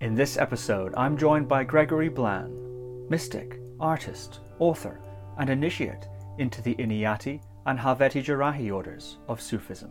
In this episode, I'm joined by Gregory Blann, mystic, artist, author, and initiate into the Inayati and Halveti Jerrahi orders of Sufism.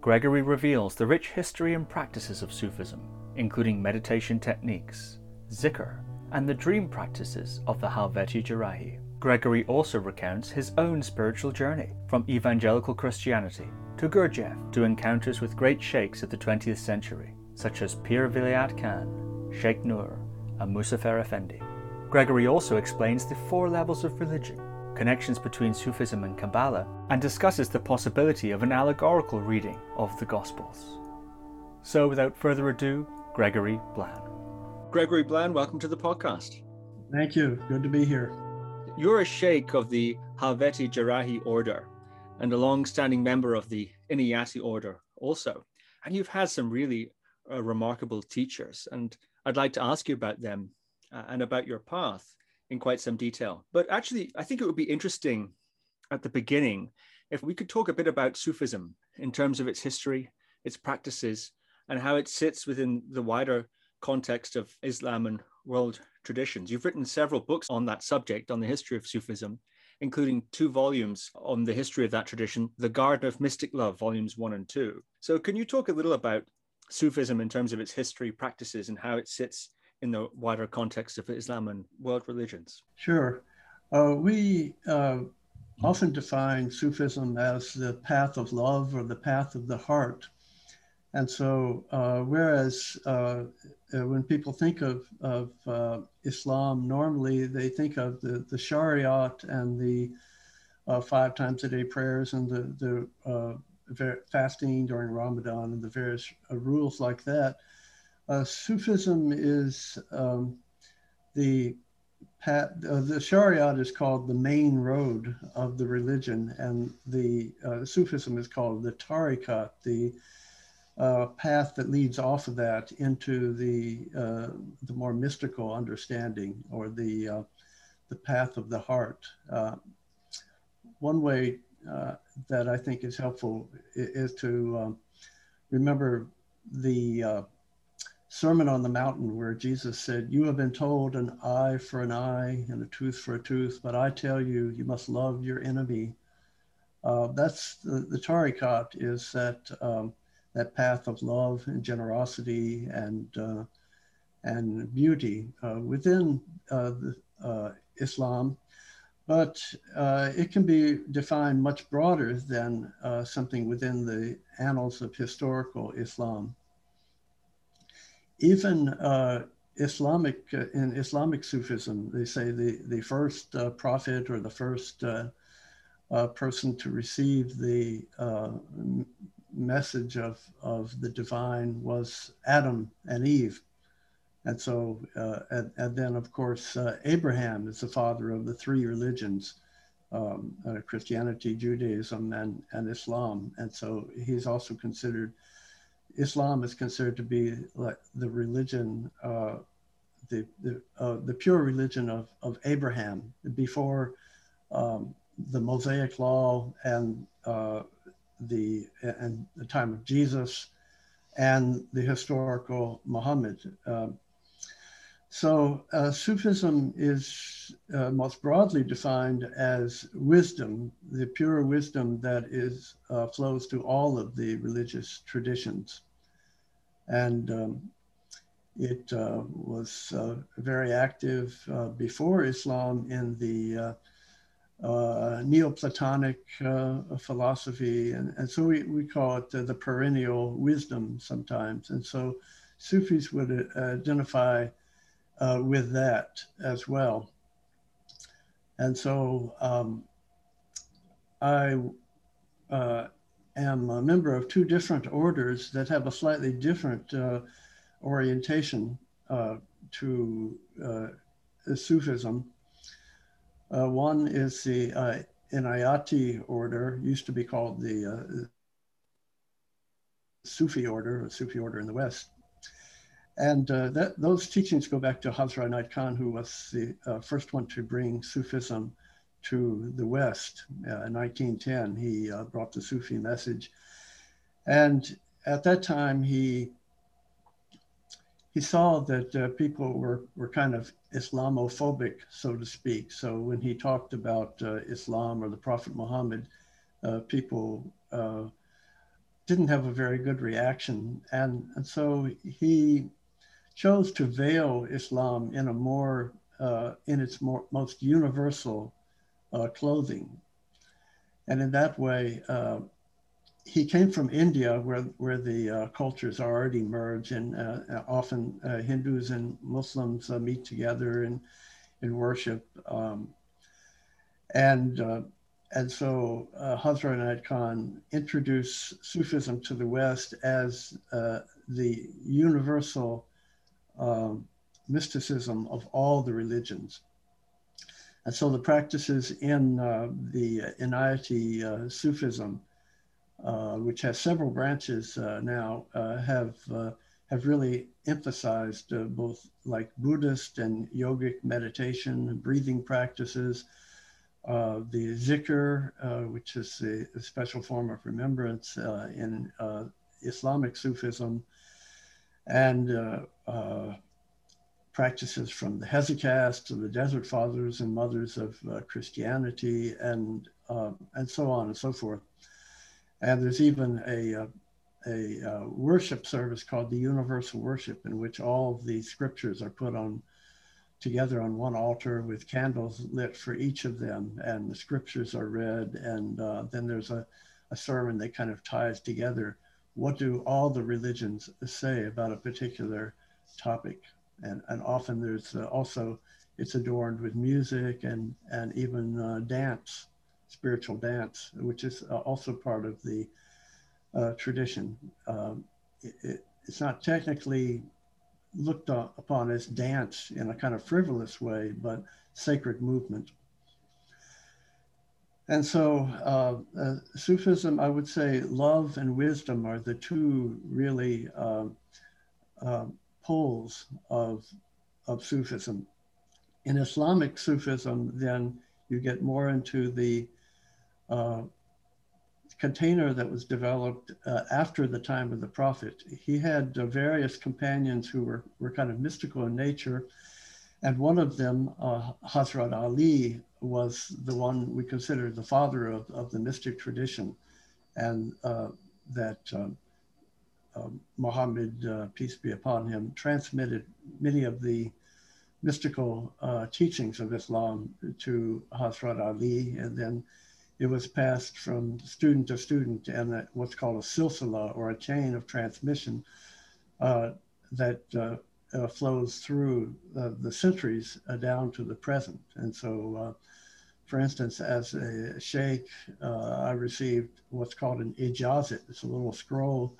Gregory reveals the rich history and practices of Sufism, including meditation techniques, zikr, and the dream practices of the Halveti Jerrahi. Gregory also recounts his own spiritual journey from evangelical Christianity to Gurdjieff to encounters with great sheikhs of the 20th century, such as Pir Vilayat Khan, Sheikh Nur, and Muzaffar Effendi. Gregory also explains the four levels of religion, connections between Sufism and Kabbalah, and discusses the possibility of an allegorical reading of the Gospels. So, without further ado, Gregory Blann. Gregory Blann, welcome to the podcast. Thank you. Good to be here. You're a sheikh of the Halveti Jerrahi order and a long standing member of the Inayati order also. And you've had some really uh, remarkable teachers. And I'd like to ask you about them uh, and about your path in quite some detail. But actually, I think it would be interesting at the beginning if we could talk a bit about Sufism in terms of its history, its practices, and how it sits within the wider context of Islam and world traditions. You've written several books on that subject, on the history of Sufism, including two volumes on the history of that tradition, The Garden of Mystic Love, volumes one and two. So, can you talk a little about Sufism in terms of its history, practices, and how it sits in the wider context of Islam and world religions? Sure. Uh, we uh, often define Sufism as the path of love or the path of the heart. And so, uh, whereas uh, uh, when people think of, of uh, Islam, normally they think of the, the Shariat and the five times a day prayers and the, the fasting during Ramadan and the various uh, rules like that. Uh, Sufism is um, the pat, uh, the Shariat is called the main road of the religion, and the uh, Sufism is called the Tariqat, the uh, path that leads off of that into the uh, the more mystical understanding or the the path of the heart. one way that I think is helpful is to um, remember the uh, Sermon on the Mountain where Jesus said, You have been told an eye for an eye and a tooth for a tooth, but I tell you, you must love your enemy. Uh, that's the, the Tariqat is that um, that path of love and generosity and uh, and beauty uh, within uh, the, Islam but uh, it can be defined much broader than uh, something within the annals of historical Islam. Even uh, Islamic, uh, in Islamic Sufism, they say the, the first uh, prophet or the first uh, person to receive the message of, of the divine was Adam and Eve. And so, uh, and, and, then of course, uh, Abraham is the father of the three religions um, uh, Christianity, Judaism, and, and Islam. And so he's also considered, Islam is considered to be like the religion, uh, the, the, uh, the pure religion of, of Abraham before um, the Mosaic law and uh, the, and the time of Jesus and the historical Muhammad. Um, so, uh, Sufism is uh, most broadly defined as wisdom, the pure wisdom that is uh, flows to all of the religious traditions, and um, it uh, was uh, very active uh, before Islam in the Neoplatonic philosophy, and, and so we, we call it the perennial wisdom sometimes. And so, Sufis would identify uh, with that as well. And so um, I uh, am a member of two different orders that have a slightly different uh, orientation uh, to uh, Sufism. Uh, one is the Inayati order, used to be called the Sufi order, or Sufi order in the West. And uh, that, those teachings go back to Hazrat Inayat Khan, who was the uh, first one to bring Sufism to the West. Uh, in 1910, he uh, brought the Sufi message. And at that time, he he saw that uh, people were, were kind of Islamophobic, so to speak. So when he talked about uh, Islam or the Prophet Muhammad, uh, people didn't have a very good reaction. And, and so he chose to veil Islam in a more, uh, in its more, most universal uh, clothing. And in that way, uh, he came from India, where where the uh, cultures already merge, and uh, uh often uh, Hindus and Muslims uh, meet together in in worship, um, and uh, and so Hazrat Inayat Khan introduced Sufism to the West as the universal um, mysticism of all the religions. And so the practices in the Inayati Sufism uh, which has several branches uh, now, uh, have have really emphasized both like Buddhist and yogic meditation, and breathing practices, uh, the zikr, uh, which is a, a, special form of remembrance uh, in Islamic Sufism, and practices from the Hesychasts to the Desert Fathers and Mothers of Christianity, and and so on and so forth. And there's even a, uh, a, uh, worship service called the Universal Worship, in which all of the scriptures are put on together on one altar with candles lit for each of them, and the scriptures are read, and uh, then there's a, a sermon that kind of ties together what do all the religions say about a particular topic, and and often there's uh, also it's adorned with music and and even uh, dance spiritual dance, which is uh, also part of the uh, tradition. Um, it, it, it's not technically looked upon as dance in a kind of frivolous way, but sacred movement. And so, uh, uh, Sufism, I would say, love and wisdom are the two really uh, uh, poles of, of Sufism. In Islamic Sufism, then you get more into the uh, container that was developed uh, after the time of the prophet. He had uh, various companions who were, were kind of mystical in nature. And one of them, Hazrat Ali, was the one we consider the father of, of the mystic tradition. And uh, that um, um, Muhammad, uh, peace be upon him, transmitted many of the mystical uh, teachings of Islam to Hazrat Ali. And then it was passed from student to student and what's called a silsila or a chain of transmission uh, that uh, uh, flows through the centuries uh, down to the present. And so, uh, for instance, as a sheikh, uh, I received what's called an ijazat. It's a little scroll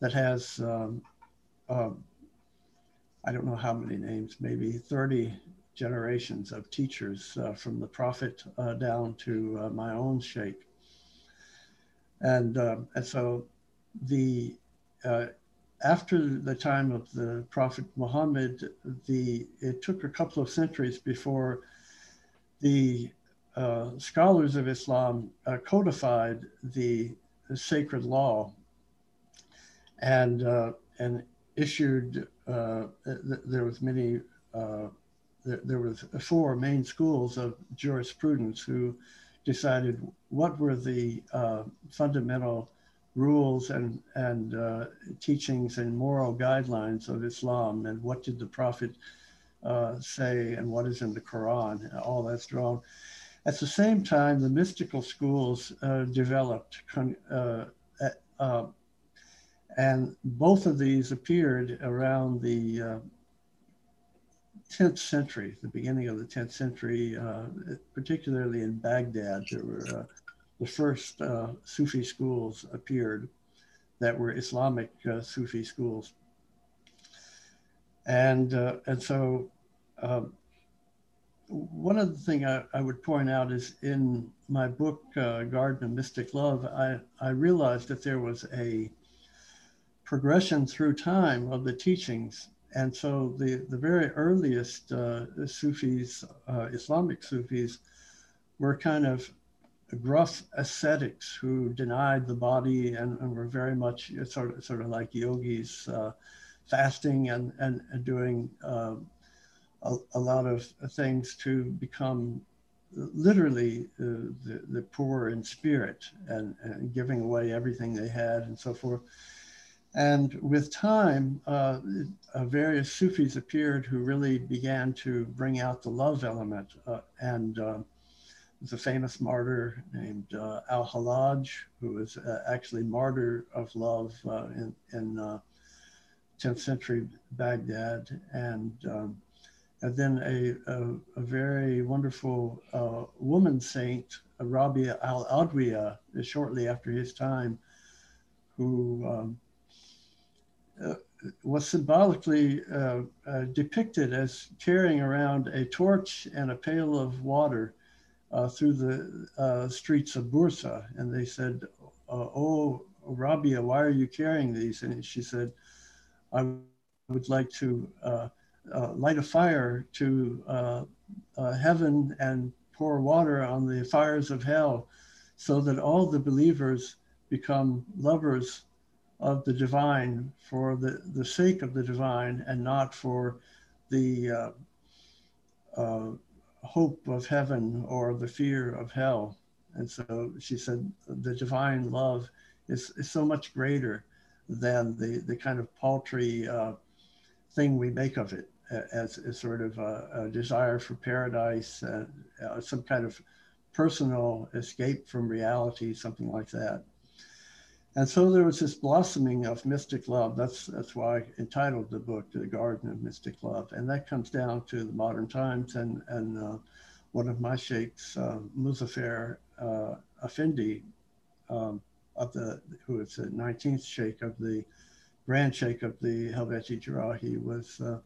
that has, um, um, I don't know how many names, maybe 30 generations of teachers uh, from the prophet uh, down to uh, my own sheikh. And, um, and so the uh, after the time of the prophet Muhammad, the it took a couple of centuries before the uh, scholars of Islam uh, codified the, the, sacred law and and issued th- there was many there, there were four main schools of jurisprudence who decided what were the uh, fundamental rules and, and uh, teachings and moral guidelines of Islam and what did the Prophet uh, say and what is in the Quran, all that's drawn. At the same time, the mystical schools uh, developed, uh, uh, and both of these appeared around the 10th century, the beginning of the 10th century, uh, particularly in Baghdad, there were uh, the first uh, Sufi schools appeared that were Islamic uh, Sufi schools. And, uh, and so um, one other thing I, I, would point out is in my book, uh, Garden of Mystic Love, I, I realized that there was a progression through time of the teachings and so the, the very earliest uh, Sufis, uh, Islamic Sufis, were kind of gruff ascetics who denied the body and, and were very much sort of, sort of like yogis, uh, fasting and, and, and doing uh, a, a, lot of things to become literally uh, the, the poor in spirit and, and, giving away everything they had and so forth. And with time, uh, uh, various Sufis appeared who really began to bring out the love element. Uh, and uh, there's a famous martyr named uh, Al Hallaj, who was actually martyr of love in, in 10th century Baghdad. And um, and then a, a, a very wonderful uh, woman saint, Rabia al Adawiyya, shortly after his time, who um, uh, was symbolically uh, uh depicted as carrying around a torch and a pail of water uh, through the uh, streets of Basra. And they said, Oh, Rabia, why are you carrying these? And she said, I would like to uh, light a fire to uh, uh, heaven and pour water on the fires of hell so that all the believers become lovers of the divine for the, the sake of the divine and not for the uh, uh, hope of heaven or the fear of hell. And so she said the divine love is, is so much greater than the, the kind of paltry uh, thing we make of it as, as sort of a, a, desire for paradise, uh, uh, some kind of personal escape from reality, something like that. And so there was this blossoming of mystic love. That's that's why I entitled the book "The Garden of Mystic Love," and that comes down to the modern times. And and uh, one of my sheikhs, uh, Muzaffar uh, Effendi, um, of the who is the 19th sheikh of the grand sheikh of the Helveti Jerrahi, was uh,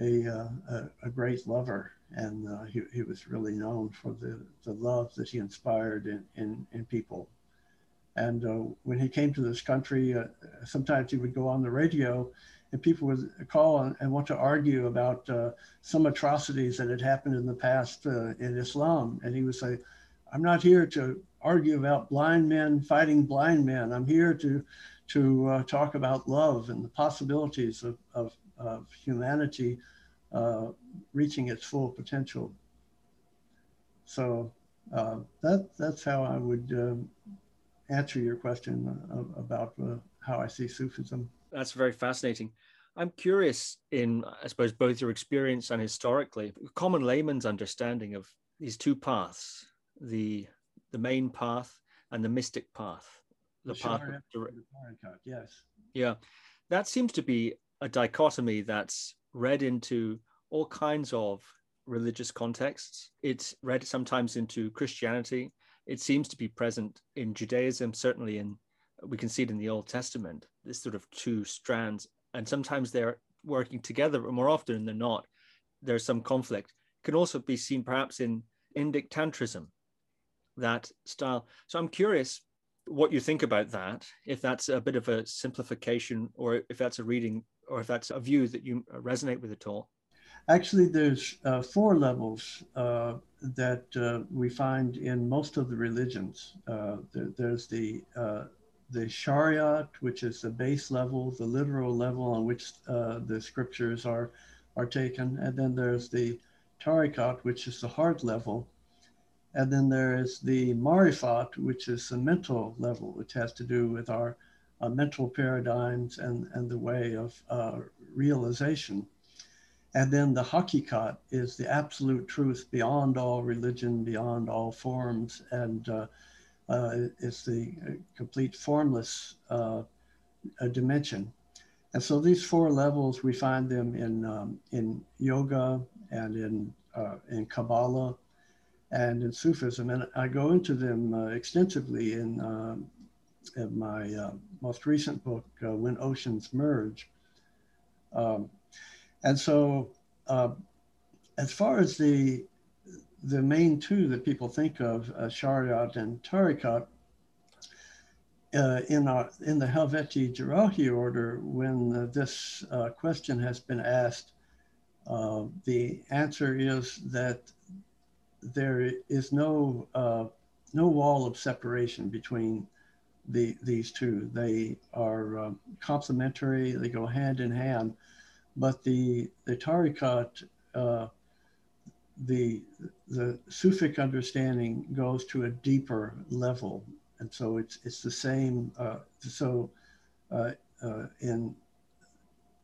a, uh, a, a, great lover, and uh, he, he was really known for the, the love that he inspired in, in, in people. And uh, when he came to this country, uh, sometimes he would go on the radio and people would call and, and want to argue about uh, some atrocities that had happened in the past uh, in Islam. And he would say, I'm not here to argue about blind men fighting blind men. I'm here to, to talk about love and the possibilities of, of of humanity uh, reaching its full potential. So uh, that that's how I would uh, answer your question uh, about uh, how I see Sufism. That's very fascinating. I'm curious in, I suppose, both your experience and historically, common layman's understanding of these two paths, the the main path and the mystic path. The, the path. Of, yes. Yeah, that seems to be a dichotomy that's read into all kinds of religious contexts. It's read sometimes into Christianity. It seems to be present in Judaism, certainly in we can see it in the Old Testament, this sort of two strands. And sometimes they're working together, but more often than not, there's some conflict. It can also be seen perhaps in Indic Tantrism, that style. So I'm curious what you think about that, if that's a bit of a simplification or if that's a reading or if that's a view that you resonate with at all? Actually, there's uh, four levels uh, that uh, we find in most of the religions. Uh, there, there's the uh, the Shariat, which is the base level, the literal level on which uh, the scriptures are are taken, and then there's the Tariqat, which is the heart level, and then there is the Marifat, which is the mental level, which has to do with our uh, mental paradigms and, and the way of realization. And then the hakikat is the absolute truth beyond all religion, beyond all forms, and uh, uh it's the uh, complete formless uh, dimension. And so these four levels, we find them in, um, in yoga and in, in Kabbalah and in Sufism. And I go into them extensively in, um, in my uh, most recent book, uh, When Oceans Merge. Um, and so, uh, as far as the the main two that people think of, uh, Shariat and Tariqat, uh, in our in the Helveti Jerrahi order, when this uh, question has been asked, the answer is that there is no no wall of separation between the, these two. They are um, complementary, they go hand in hand. But the, the tariqat, uh, the, the Sufic understanding goes to a deeper level. And so it's, it's the same. Uh, so uh, uh in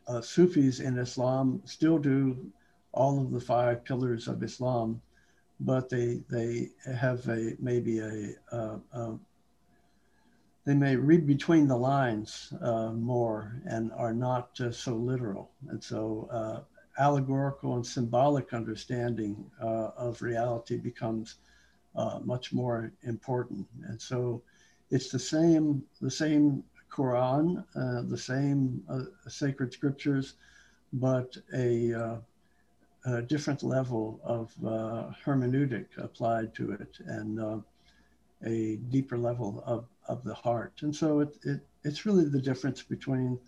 uh, Sufis in Islam still do all of the five pillars of Islam, but they, they have a, maybe a, uh, um, they may read between the lines uh, more and are not uh, so literal. And so uh, allegorical and symbolic understanding uh, of reality becomes uh, much more important. And so it's the same, the same Quran, uh, the same sacred scriptures, but a, a different level of hermeneutic applied to it and a deeper level of of the heart. And so it, it it's really the difference between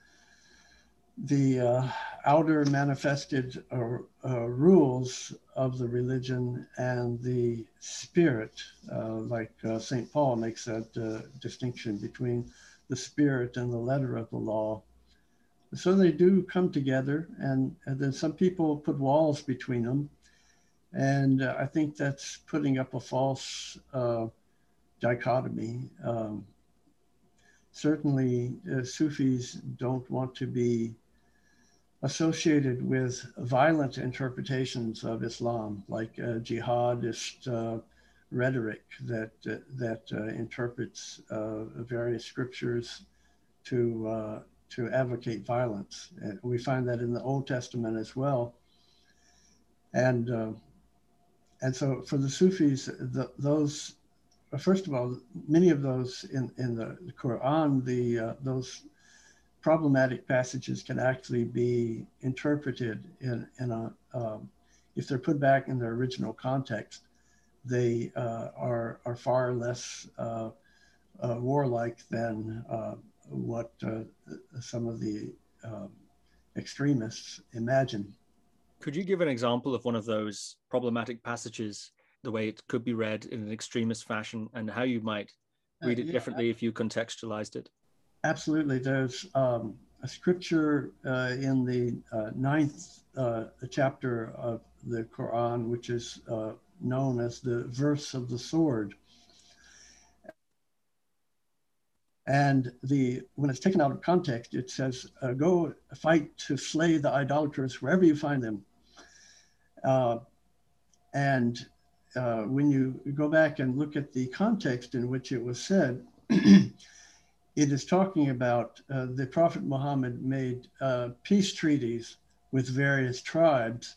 the uh, outer manifested uh, uh, rules of the religion and the spirit, uh, like uh, St. Paul makes that uh, distinction between the spirit and the letter of the law. So they do come together, and, and then some people put walls between them. And I think that's putting up a false dichotomy. Um, certainly, uh, Sufis don't want to be associated with violent interpretations of Islam, like uh, jihadist uh, rhetoric that uh, that uh, interprets uh, various scriptures to to advocate violence. We find that in the Old Testament as well. And and so for the Sufis, the, those first of all, many of those in, in the Quran, the uh, those problematic passages can actually be interpreted in, in a, um, if they're put back in their original context, they uh, are, are far less uh, uh warlike than uh, what uh, some of the um, extremists imagine. Could you give an example of one of those problematic passages the way it could be read in an extremist fashion and how you might uh, read it uh, yeah, differently I, if you contextualized it? Absolutely. There's um, a scripture uh, in the uh, ninth uh, chapter of the Quran, which is uh, known as the verse of the sword. And the when it's taken out of context, it says, "Go fight to slay the idolaters wherever you find them." and uh, when you go back and look at the context in which it was said, it is talking about uh, the Prophet Muhammad made uh, peace treaties with various tribes.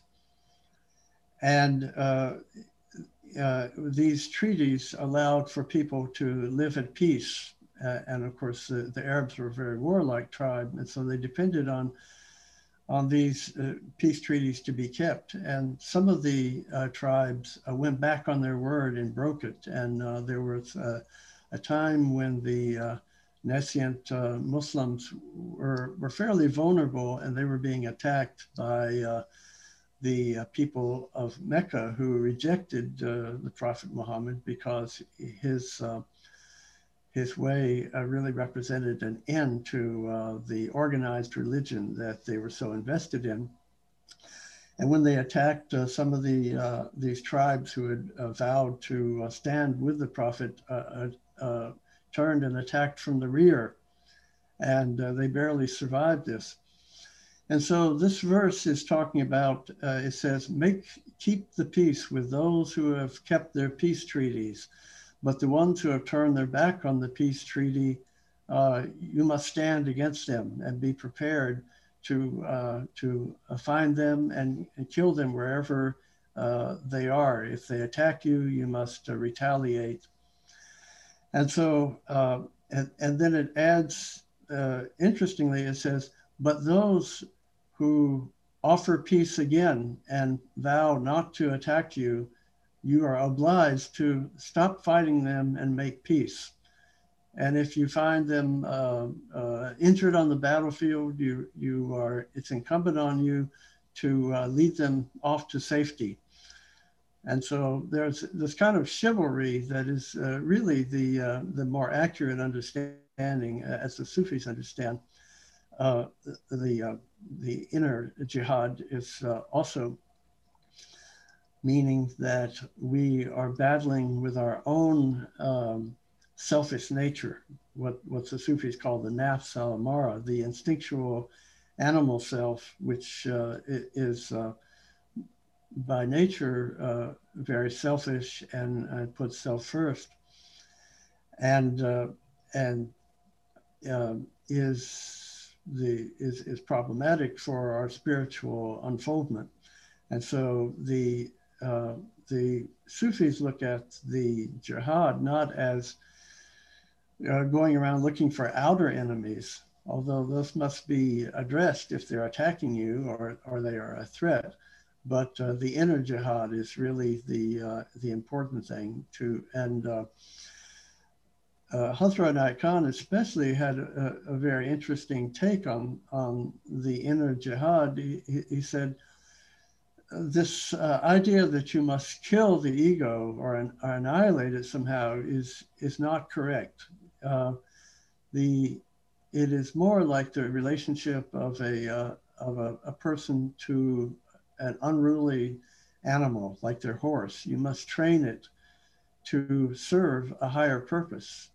And uh, uh, these treaties allowed for people to live at peace. And of course, the, the Arabs were a very warlike tribe. And so they depended on on these uh, peace treaties to be kept. And some of the uh, tribes uh, went back on their word and broke it. And uh, there was uh, a time when the uh, nascent Muslims were, were fairly vulnerable and they were being attacked by the people of Mecca who rejected the Prophet Muhammad because his his way uh, really represented an end to uh, the organized religion that they were so invested in. And when they attacked uh, some of the uh, these tribes who had uh, vowed to uh, stand with the prophet, turned and attacked from the rear, and they barely survived this. And so this verse is talking about. it says, "Make keep the peace with those who have kept their peace treaties." But the ones who have turned their back on the peace treaty, uh, you must stand against them and be prepared to uh, to uh, find them and, and, kill them wherever uh, they are. If they attack you, you must uh, retaliate. And so, uh, and, and then it adds, interestingly, it says, but those who offer peace again and vow not to attack you you are obliged to stop fighting them and make peace. And if you find them uh, uh, injured on the battlefield, you, you are, it's incumbent on you to uh, lead them off to safety. And so there's this kind of chivalry that is uh, really the, uh, the more accurate understanding as the Sufis understand, uh, the the inner jihad is also meaning that we are battling with our own um, selfish nature, what what the Sufis call the nafs al amara, the instinctual animal self, which uh, is uh, by nature uh, very selfish and, and puts self first, and and is the is, is problematic for our spiritual unfoldment. And so the uh, the Sufis look at the jihad not as uh, going around looking for outer enemies, although those must be addressed if they're attacking you or, or they are a threat. But uh, the inner jihad is really the uh, the important thing to and uh, uh, Hazrat Khan especially had a, a, very interesting take on, on the inner jihad. He, he said, this uh, idea that you must kill the ego or, an, or, annihilate it somehow is, is not correct. Uh, the, it is more like the relationship of a, uh, of a, a person to an unruly animal, like their horse. You must train it to serve a higher purpose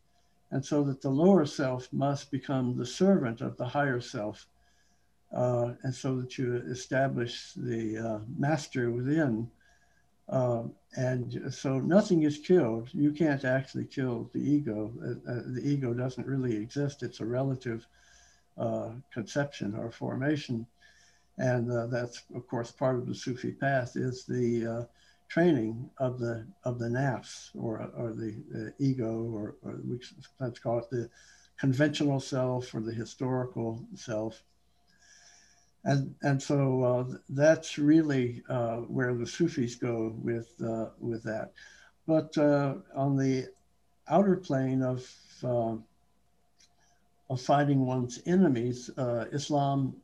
and so that the lower self must become the servant of the higher self, uh, and so that you establish the uh, master within. Uh, and so nothing is killed. You can't actually kill the ego. Uh, uh, the ego doesn't really exist. It's a relative uh, conception or formation. And that's, of course, part of the Sufi path is the training of the of the nafs or or the, ego or, or we let's call it the conventional self or the historical self and and so uh, that's really uh, where the Sufis go with uh, with that. But uh, on the outer plane of uh, of fighting one's enemies, uh, Islam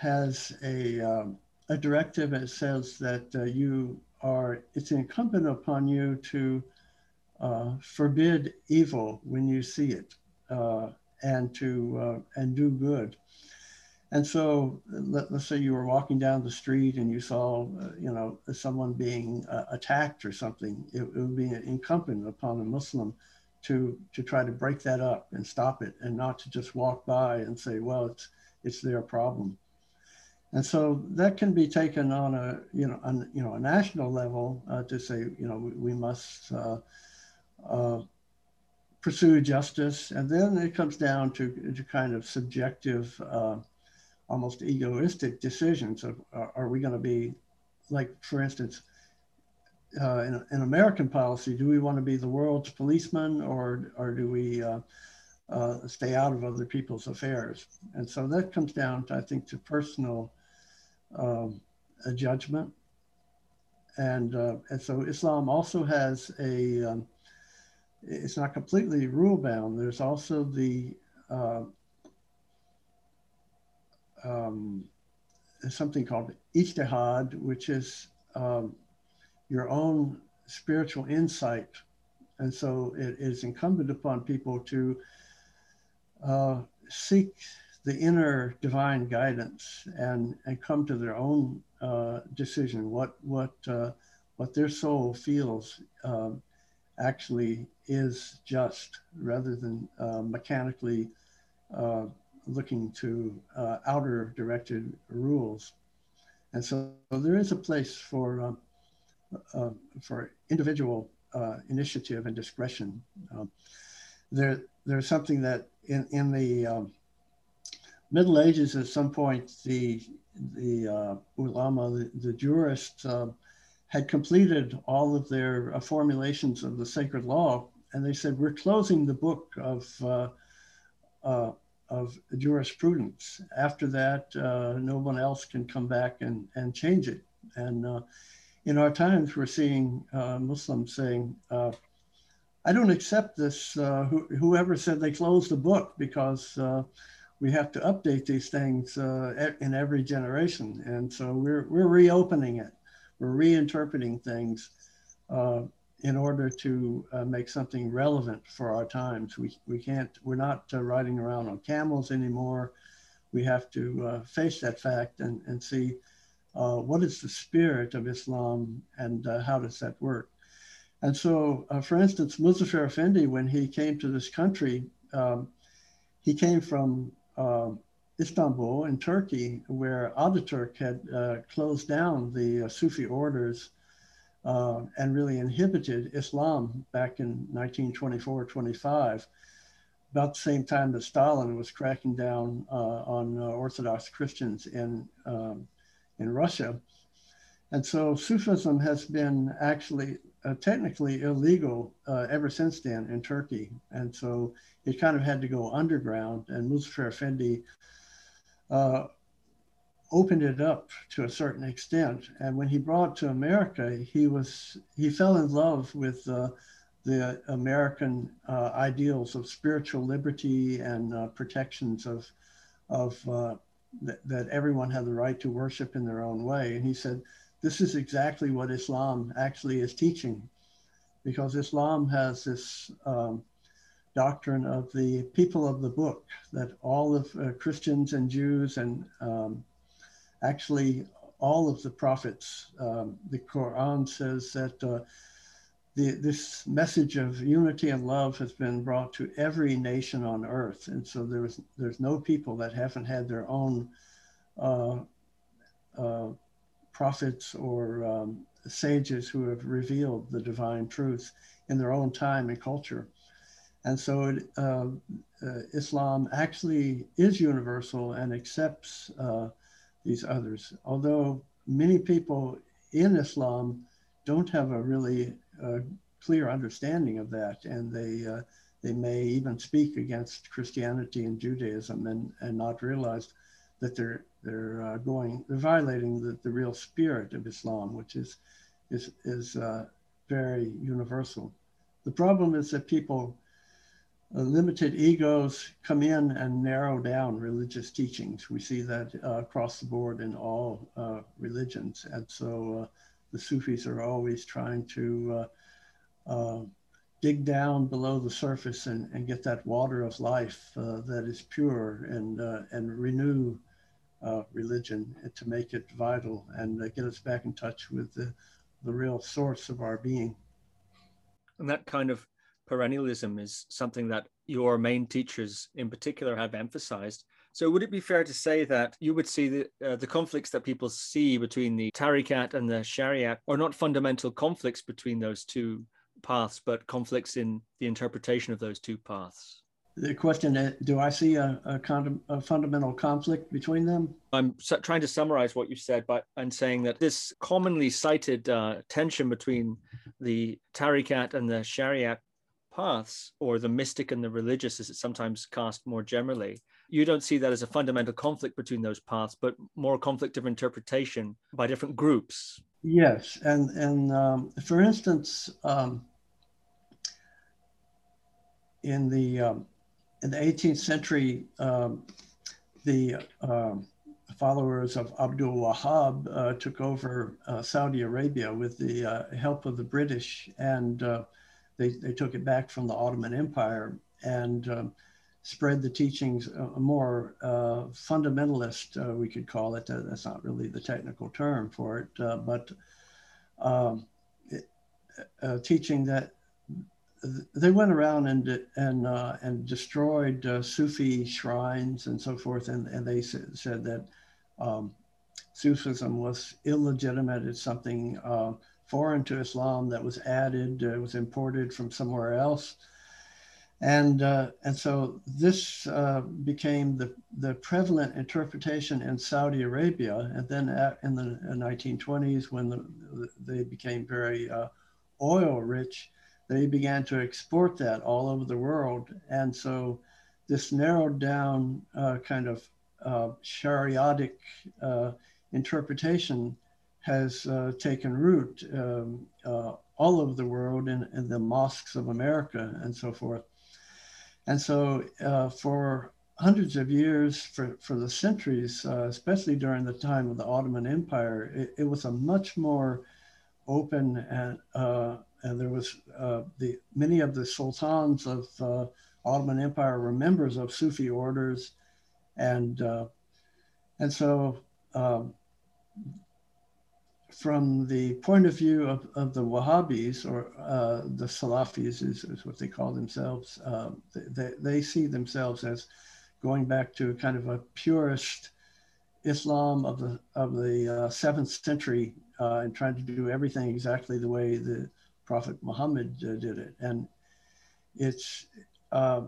has a um, a directive that says that you are, it's incumbent upon you to forbid evil when you see it and to, and do good. And so let, us say you were walking down the street and you saw, uh, you know, someone being uh, attacked or something. It, it, would be incumbent upon a Muslim to to try to break that up and stop it, and not to just walk by and say, well, it's it's their problem. And so that can be taken on a you know on you know a national level uh, to say you know we, we must uh, uh, pursue justice, and then it comes down to, to kind of subjective, uh, almost egoistic decisions of are we going to be like for instance. Uh, in, in, American policy, do we want to be the world's policeman or, or do we uh, stay out of other people's affairs? And so that comes down, to, I think, to personal um, judgment. And, uh, and so Islam also has a, um, it's not completely rule bound. There's also the, uh, um, something called ijtihad, which is um, your own spiritual insight. And so it is incumbent upon people to uh, seek the inner divine guidance and, and come to their own uh, decision, what, what, uh, what their soul feels um, actually is just rather than uh, mechanically uh, looking to uh, outer directed rules. And so, there is a place for, um, uh, for individual initiative and discretion. Um, there, there's something that in, in the um, Middle Ages, at some point, the the uh, ulama, the, the jurists, uh, had completed all of their uh, formulations of the sacred law, and they said, "We're closing the book of uh, uh, of jurisprudence. After that, uh, no one else can come back and and change it." And in our times, we're seeing Muslims saying. I don't accept this. Who, whoever said they closed the book because we have to update these things uh, in every generation. And so we're, we're reopening it. We're reinterpreting things uh, in order to uh, make something relevant for our times. We, we can't, we're not uh, riding around on camels anymore. We have to uh, face that fact and, and see uh, what is the spirit of Islam and uh, how does that work. And so, uh, for instance, Muzaffar Effendi, when he came to this country, um, he came from Istanbul in Turkey, where Ataturk had closed down the Sufi orders uh, and really inhibited Islam back in 1924 25, about the same time that Stalin was cracking down uh, on uh, Orthodox Christians in, um, in Russia. And so Sufism has been actually uh, technically illegal uh, ever since then in Turkey. And so it kind of had to go underground. And Muzaffar Effendi uh, opened it up to a certain extent. And when he brought to America, he was he fell in love with uh, the American uh, ideals of spiritual liberty and uh, protections of of uh, th- that everyone had the right to worship in their own way. And he said, "This is exactly what Islam actually is teaching, because Islam has this." Um, doctrine of the people of the book that all of uh, Christians and Jews and um, actually all of the prophets. Um, the Quran says that uh, the, this message of unity and love has been brought to every nation on earth, and so there's there's no people that haven't had their own uh, uh, prophets or um, sages who have revealed the divine truth in their own time and culture. And so it, uh, uh Islam actually is universal and accepts uh, these others. Although many people in Islam don't have a really uh, clear understanding of that, and they uh, they may even speak against Christianity and Judaism and, and not realize that they're they're uh, going they're violating the, the real spirit of Islam, which is is is uh, very universal. The problem is that people limited egos come in and narrow down religious teachings. We see that uh, across the board in all uh, religions. And so uh, the Sufis are always trying to uh, uh, dig down below the surface and, and get that water of life that is pure and, and renew religion to make it vital and get us back in touch with the, the real source of our being. And that kind of perennialism is something that your main teachers in particular have emphasized. So would it be fair to say that you would see the, uh, the conflicts that people see between the tariqat and the shariat are not fundamental conflicts between those two paths, but conflicts in the interpretation of those two paths? The question is, do I see a, a, con- a fundamental conflict between them? I'm su- trying to summarize what you said by and saying that this commonly cited uh, tension between the tariqat and the shariat paths, or the mystic and the religious, as it's sometimes cast more generally, you don't see that as a fundamental conflict between those paths, but more conflict of interpretation by different groups. Yes, and and um, for instance, um, in the um, in the 18th century, um, the um, followers of Abdul Wahab uh, took over uh, Saudi Arabia with the uh, help of the British and uh, they, they took it back from the Ottoman Empire and um, spread the teachings a more uh, fundamentalist, uh, we could call it. Uh, that's not really the technical term for it, uh, but um, it, uh, teaching that they went around and and and destroyed Sufi shrines and so forth, and, and they said, said that um, Sufism was illegitimate. It's something foreign to Islam that was added, uh, was imported from somewhere else. And, uh, and so this uh, became the, the prevalent interpretation in Saudi Arabia. And then in the 1920s, when the, they became very uh, oil rich, they began to export that all over the world. And so this narrowed down uh, kind of uh, Shariatic interpretation has uh, taken root um, uh, all over the world in, in, the mosques of America and so forth. And so, uh, for hundreds of years, for, for the centuries, uh, especially during the time of the Ottoman Empire, it, it was a much more open and uh, and there was uh, the many of the sultans of Ottoman Empire were members of Sufi orders, and and so um, from the point of view of, of the Wahhabis or uh, the Salafis is, is, what they call themselves, uh, they, they see themselves as going back to kind of a purist Islam of the of the uh, seventh century uh, and trying to do everything exactly the way the Prophet Muhammad uh, did it. And it's uh,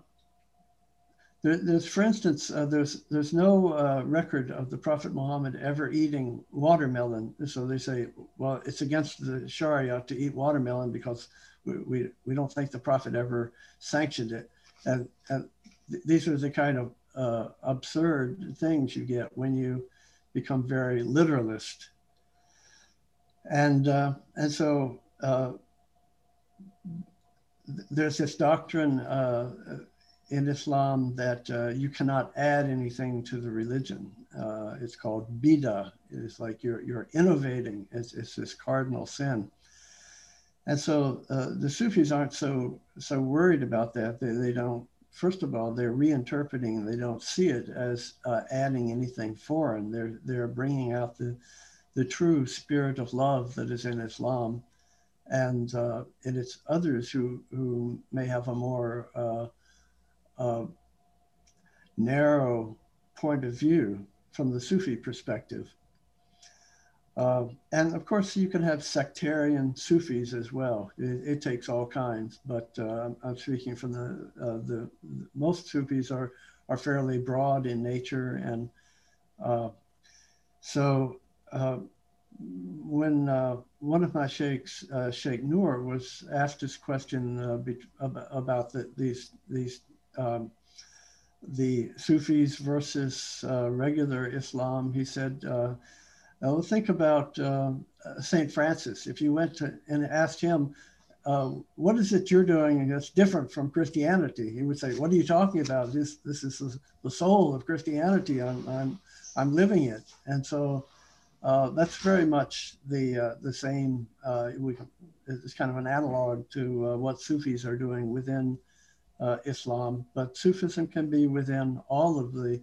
there, there's, for instance, uh, there's there's no uh, record of the Prophet Muhammad ever eating watermelon. So they say, well, it's against the Sharia to eat watermelon because we, we, we don't think the Prophet ever sanctioned it. And, and th- these are the kind of uh, absurd things you get when you become very literalist. And uh, and so uh, there's this doctrine uh, in Islam that uh, you cannot add anything to the religion. Uh, it's called bida. It's like you're, you're innovating. It's, it's this cardinal sin. And so uh, the Sufis aren't so so worried about that. They, they don't. First of all, they're reinterpreting. They don't see it as uh, adding anything foreign. They're they're bringing out the the true spirit of love that is in Islam, and uh, and it's others who who may have a more uh, uh, narrow point of view from the Sufi perspective. Uh, and of course, you can have sectarian Sufis as well. It, it takes all kinds, but uh, I'm speaking from the, uh, the most Sufis are are fairly broad in nature, and uh, so uh, when uh, one of my sheikhs, Sheikh Noor, was asked this question be, about the, these these um, the Sufis versus uh, regular Islam, he said, uh, well, think about uh, St. Francis. If you went to and asked him, uh, what is it you're doing that's different from Christianity? He would say, what are you talking about? This, this is the soul of Christianity. I'm, I'm, I'm living it. And so uh, that's very much the, uh, the same, we, it's kind of an analog to what Sufis are doing within Islam, but Sufism can be within all of the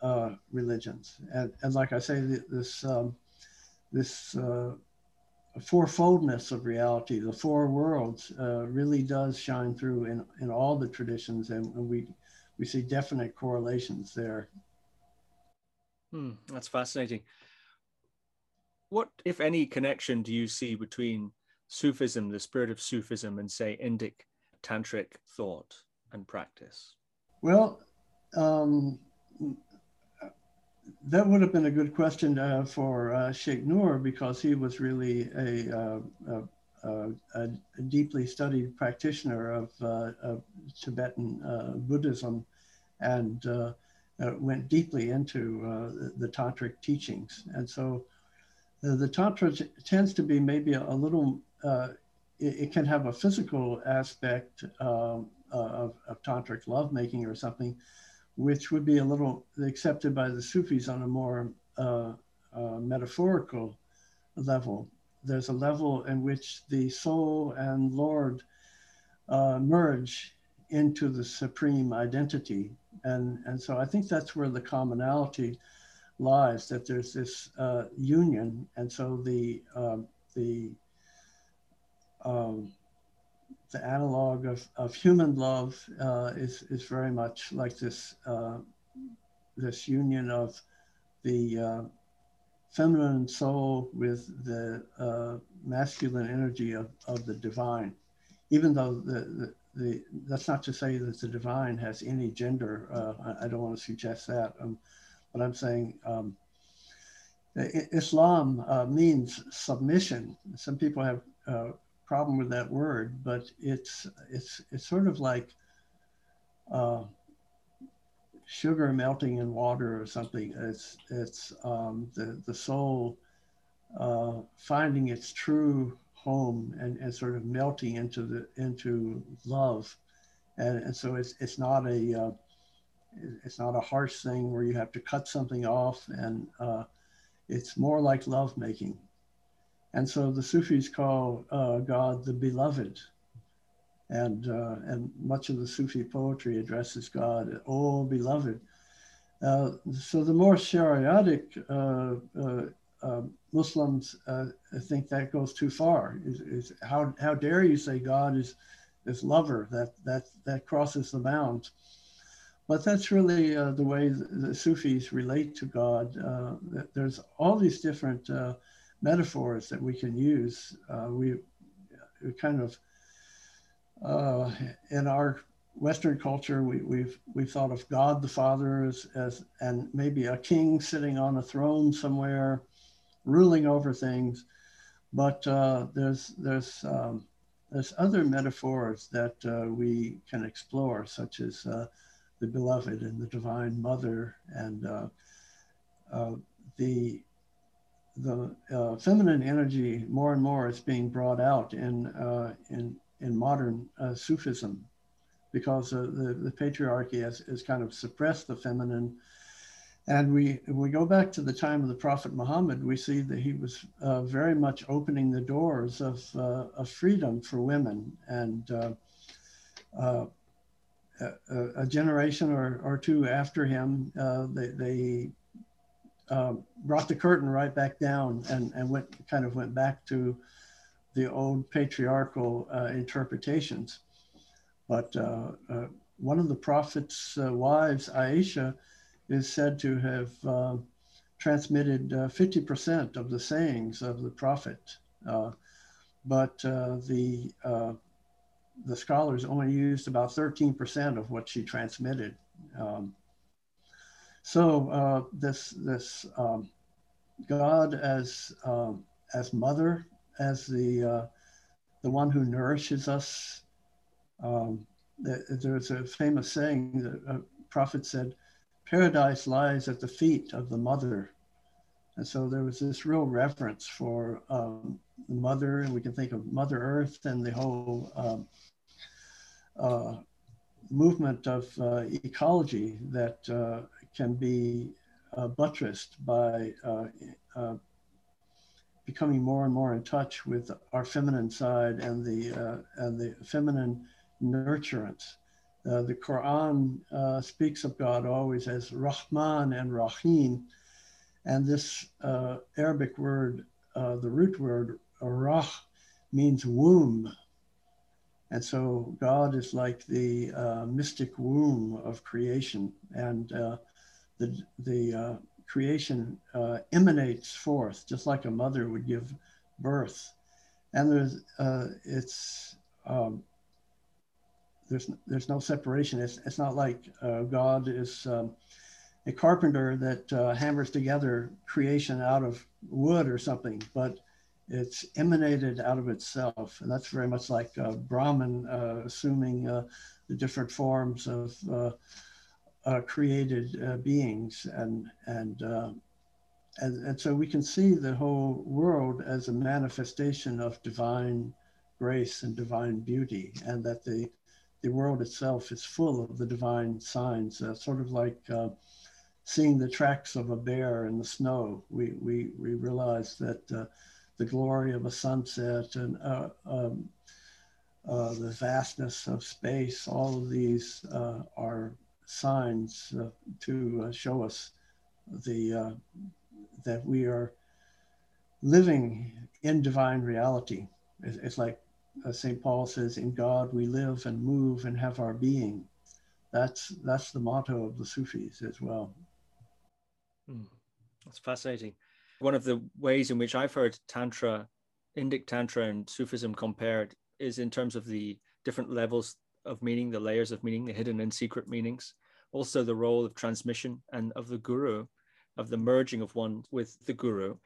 uh, religions. And, and like I say, this um, this uh, fourfoldness of reality, the four worlds, uh, really does shine through in, in all the traditions, and, and we we see definite correlations there. Hmm, that's fascinating. What, if any, connection do you see between Sufism, the spirit of Sufism, and say Indic tantric thought and practice? Well, um, that would have been a good question uh, for uh, Sheikh Noor because he was really a, uh, a, a, a deeply studied practitioner of, uh, of Tibetan uh, Buddhism and uh, went deeply into the tantric teachings. And so the tantra tends to be maybe a, little it, it can have a physical aspect um, of, of tantric lovemaking or something, which would be a little accepted by the Sufis on a more uh, uh, metaphorical level. There's a level in which the soul and Lord uh, merge into the supreme identity. And, and so I think that's where the commonality lies, that there's this uh, union. And so the, um, the um, the analog of, of human love uh, is, is very much like this, uh, this union of the uh, feminine soul with the uh, masculine energy of, of the divine. Even though the, the, the, that's not to say that the divine has any gender. Uh, I, I, don't want to suggest that. Um, but I'm saying um, Islam uh, means submission. Some people have problem with that word, but it's it's it's sort of like uh, sugar melting in water or something. It's it's um, the the soul uh, finding its true home and, and sort of melting into the into love, and, and so it's it's not a uh, it's not a harsh thing where you have to cut something off, and uh, it's more like love making. And so the Sufis call uh, God the beloved. And, uh, and much of the Sufi poetry addresses God, oh beloved. Uh, so the more Shariatic uh, uh, uh, Muslims think that goes too far. Is, is how, how dare you say God is, is lover? That, that, that crosses the bounds. But that's really the way the, Sufis relate to God. there's all these different metaphors that we can use. Uh, we, we, kind of, uh, in our Western culture, we, we've, we've thought of God the Father as, as, and maybe a king sitting on a throne somewhere, ruling over things. But uh, there's, there's, um, there's other metaphors that uh, we can explore, such as uh, the beloved and the divine mother and uh, the the uh, feminine energy more and more is being brought out in uh, in in modern uh, Sufism, because the the patriarchy has, has kind of suppressed the feminine. And we we go back to the time of the Prophet Muhammad, we see that he was uh, very much opening the doors of uh, of freedom for women and. Uh, a, a, generation or, or two after him, they, they um, brought the curtain right back down and, and went kind of went back to the old patriarchal uh, interpretations. But uh, uh, one of the prophet's uh, wives, Aisha, is said to have uh, transmitted 50% of the sayings of the prophet. but the the scholars only used about 13% of what she transmitted. Um, so uh, this this um, God as um, as mother, as the uh, the one who nourishes us. Um, there's a famous saying that a prophet said, "Paradise lies at the feet of the mother," and so there was this real reverence for um, the mother, and we can think of Mother Earth and the whole. Um, uh, movement of uh, ecology that uh, can be uh, buttressed by uh, uh, becoming more and more in touch with our feminine side and the uh, and the feminine nurturance. Uh, the Quran speaks of God always as Rahman and Rahim, and this Arabic word, the root word Rah, means womb. And so God is like the uh, mystic womb of creation, and uh, the, the uh, creation uh, emanates forth, just like a mother would give birth. And there's, uh, it's, um, there's, there's no separation. It's, it's not like uh, God is um, a carpenter that uh, hammers together creation out of wood or something, but it's emanated out of itself. And that's very much like uh, Brahman assuming the different forms of uh, created uh, beings, and and, uh, and and so we can see the whole world as a manifestation of divine grace and divine beauty, and that the the world itself is full of the divine signs, uh, sort of like uh, seeing the tracks of a bear in the snow. We we we realize that uh, the glory of a sunset and um, the vastness of space, all of these are signs uh, to uh, show us the uh, that we are living in divine reality. It's, it's like St. Paul says, "In God we live and move and have our being." That's that's the motto of the Sufis as well. Mm, that's fascinating. One of the ways in which I've heard Tantra, Indic Tantra, and Sufism compared is in terms of the different levels of meaning, the layers of meaning, the hidden and secret meanings. Also, the role of transmission and of the guru, of the merging of one with the guru.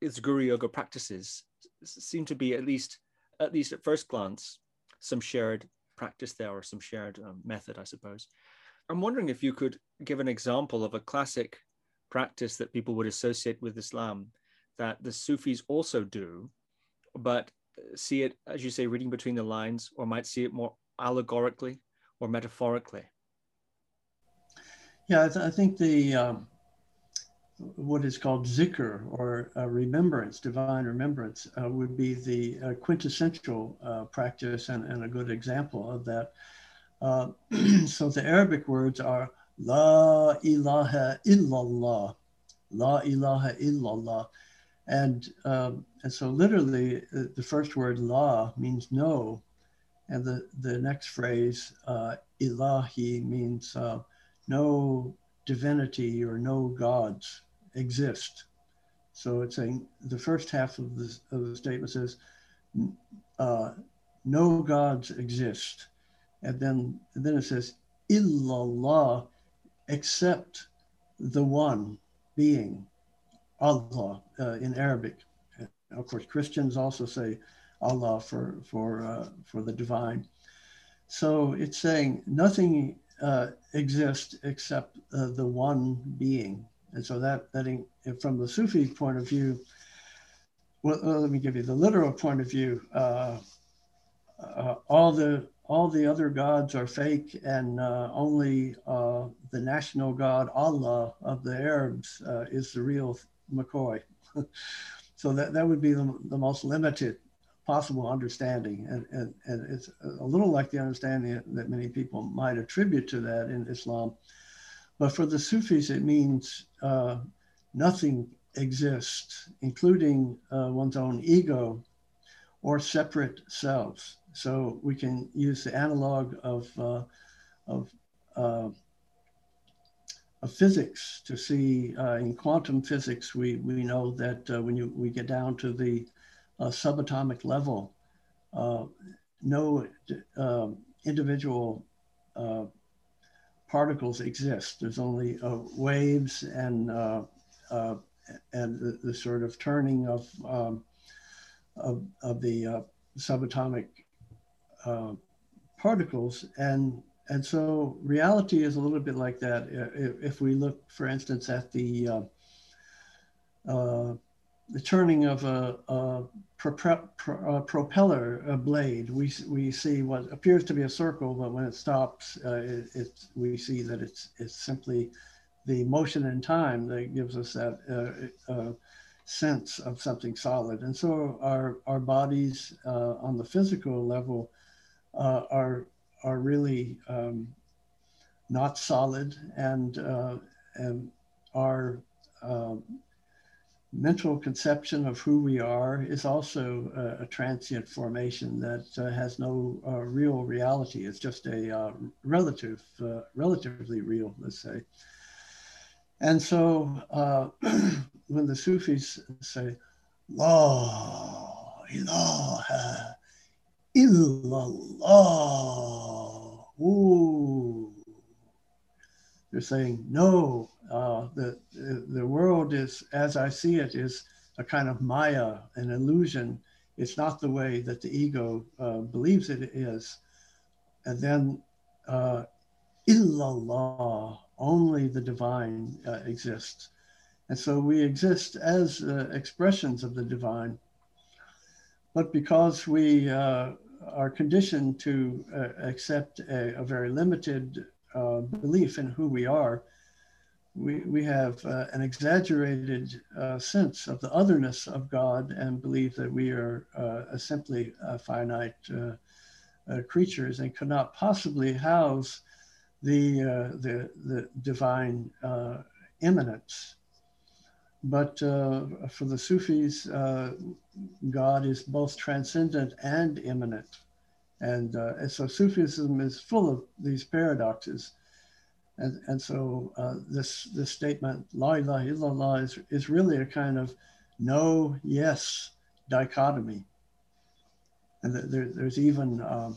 Its guru yoga practices seem to be at least, at least at first glance, some shared practice there or some shared um, method, I suppose. I'm wondering if you could give an example of a classic practice that people would associate with Islam that the Sufis also do, but see it, as you say, reading between the lines, or might see it more allegorically or metaphorically? Yeah, I, th- I think the um, what is called zikr or uh, remembrance, divine remembrance, uh, would be the uh, quintessential uh, practice and, and, a good example of that. Uh, so the Arabic words are La ilaha illallah, La ilaha illallah. And, um, and so literally uh, the first word La means no. And the, the next phrase, Ilahi, means no divinity or no gods exist. So it's saying the first half of the, of the statement says, uh, no gods exist. And then, and then it says, illallah, except the one being, Allah uh, in Arabic. And of course, Christians also say Allah for, for, uh, for the divine. So it's saying nothing uh, exist except uh, the one being. And so that, that in, from the Sufi point of view, well, let me give you the literal point of view. Uh, uh all the all the other gods are fake, and uh, only uh, the national god Allah of the Arabs is the real McCoy. so that, that would be the, the most limited possible understanding. And, and, and it's a little like the understanding that many people might attribute to that in Islam. But for the Sufis, it means uh, nothing exists, including uh, one's own ego or separate selves. So we can use the analog of, uh, of, uh, of physics to see uh, in quantum physics, we, we know that uh, when you, we get down to the uh, subatomic level, uh, no uh, individual uh, particles exist. There's only uh, waves and uh, and the, the, sort of turning of um, of, of, the subatomic particles and and so reality is a little bit like that. If, if we look, for instance, at the uh, uh, the turning of a, a, pro, a propeller blade, we, we see what appears to be a circle, but when it stops, uh, it, it, we see that it's, it's simply the motion in time that gives us that uh, uh, sense of something solid. And so our, our bodies uh, on the physical level uh, are, are really um, not solid and, uh, and are um, mental conception of who we are is also a, a transient formation that uh, has no uh, real reality. It's just a uh, relative, uh, relatively real, let's say. And so uh, when the Sufis say, La ilaha illallah, ooh, they're saying, no, uh, the, the world is, as I see it, is a kind of maya, an illusion. It's not the way that the ego uh, believes it is. And then, uh, illallah, only the divine uh, exists. And so we exist as uh, expressions of the divine. But because we uh, are conditioned to uh, accept a, a, very limited belief in who we are, we, we have uh, an exaggerated uh, sense of the otherness of God and believe that we are uh, simply finite uh, uh, creatures and could not possibly house the, the, the divine immanence. But for the Sufis, God is both transcendent and immanent. And, uh, and so Sufism is full of these paradoxes. And, and so uh, this, this statement, La ilaha illallah, is, is really a kind of no, yes dichotomy. And there, there's even um,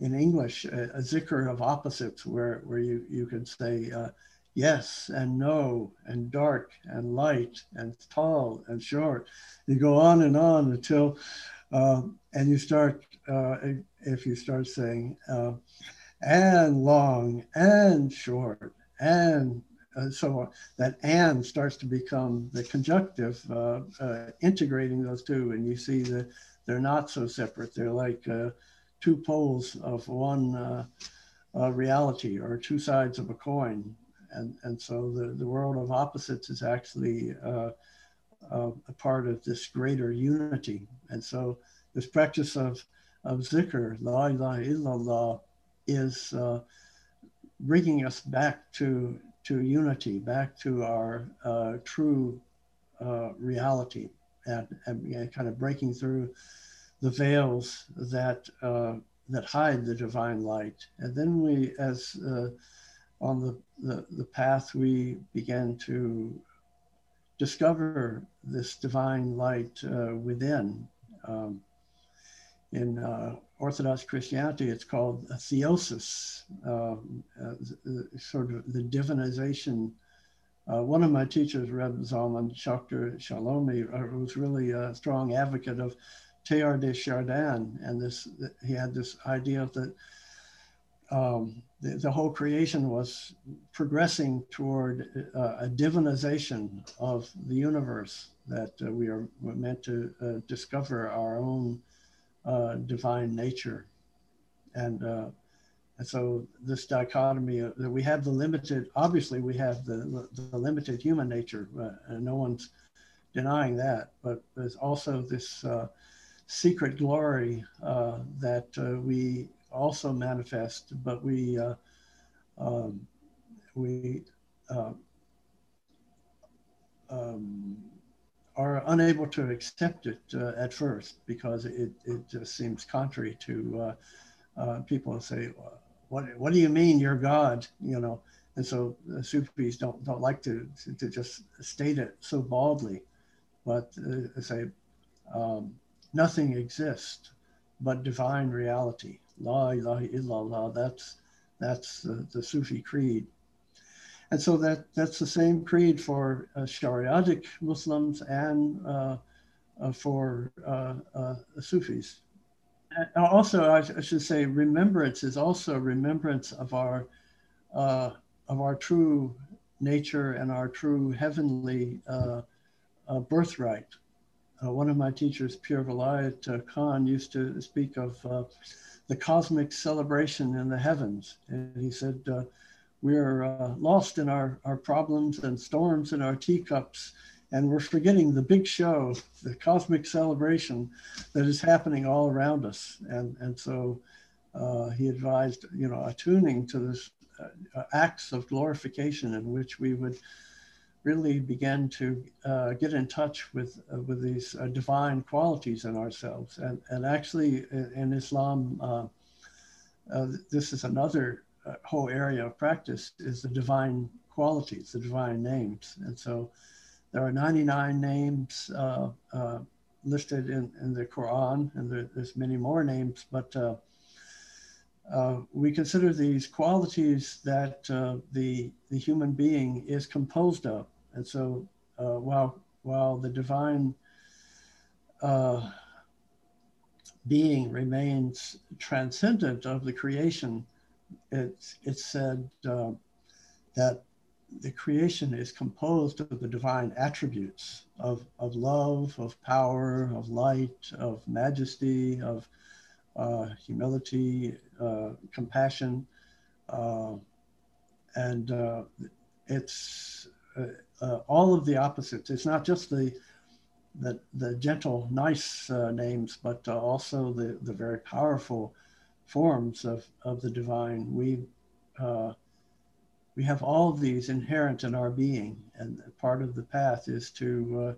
in English a, a zikr of opposites where, where you, you can say uh, yes and no and dark and light and tall and short. You go on and on until, uh, and you start uh, if you start saying uh, and long and short and uh, so on, that and starts to become the conjunctive, uh, uh, integrating those two, and you see that they're not so separate. They're like uh, two poles of one reality or two sides of a coin. and, and so the, the world of opposites is actually uh, uh, a part of this greater unity. And so this practice of, of zikr, la ilaha illallah, is uh, bringing us back to, to unity, back to our uh, true uh, reality, and, and, kind of breaking through the veils that uh, that hide the divine light. And then we, as uh, on the, the, the path, we began to discover this divine light uh, within. Um, in uh, Orthodox Christianity, it's called theosis, um, uh, sort of the divinization. Uh, one of my teachers, Reb Zalman Schachter Shalomi, uh, was really a strong advocate of Teilhard de Chardin, and this he had this idea that um, the, the, whole creation was progressing toward uh, a divinization of the universe, that uh, we are meant to uh, discover our own uh, divine nature. And, uh, and so this dichotomy uh, that we have the limited, obviously we have the, the limited human nature, and no one's denying that, but there's also this secret glory that we also manifest, but we uh, um, we uh, um, are unable to accept it uh, at first because it, it just seems contrary to uh, uh, people say, what, what do you mean you're God? You know, and so the Sufis don't, don't like to, to just state it so baldly, but uh, say um, nothing exists but divine reality. La ilaha illallah. That's that's the, the Sufi creed. And so that that's the same creed for uh, Shariatic Muslims and uh, uh, for uh, uh, Sufis. And also, I, I, should say, remembrance is also remembrance of our uh, of our true nature and our true heavenly birthright. one of my teachers, Pir Vilayat Khan, used to speak of the cosmic celebration in the heavens. And he said, uh, We're uh, lost in our, our problems and storms in our teacups, and we're forgetting the big show, the cosmic celebration that is happening all around us. And, and so uh, he advised, you know, attuning to this uh, acts of glorification in which we would really begin to uh, get in touch with uh, with these uh, divine qualities in ourselves. And and actually, in, Islam, uh, uh, this is another uh, whole area of practice: is the divine qualities, the divine names. And so, there are 99 names listed in, in the Quran, and there, there's many more names, but. Uh, we consider these qualities that uh, the, the human being is composed of. And so uh, while, while the divine uh, being remains transcendent of the creation, it's, it's said uh, that the creation is composed of the divine attributes of, of love, of power, of light, of majesty, of uh, humility, uh, compassion. Uh, and uh, it's uh, all of the opposites. It's not just the the, the gentle, nice uh, names, but uh, also the, the very powerful forms of, of the divine. We, uh, we have all of these inherent in our being, and part of the path is to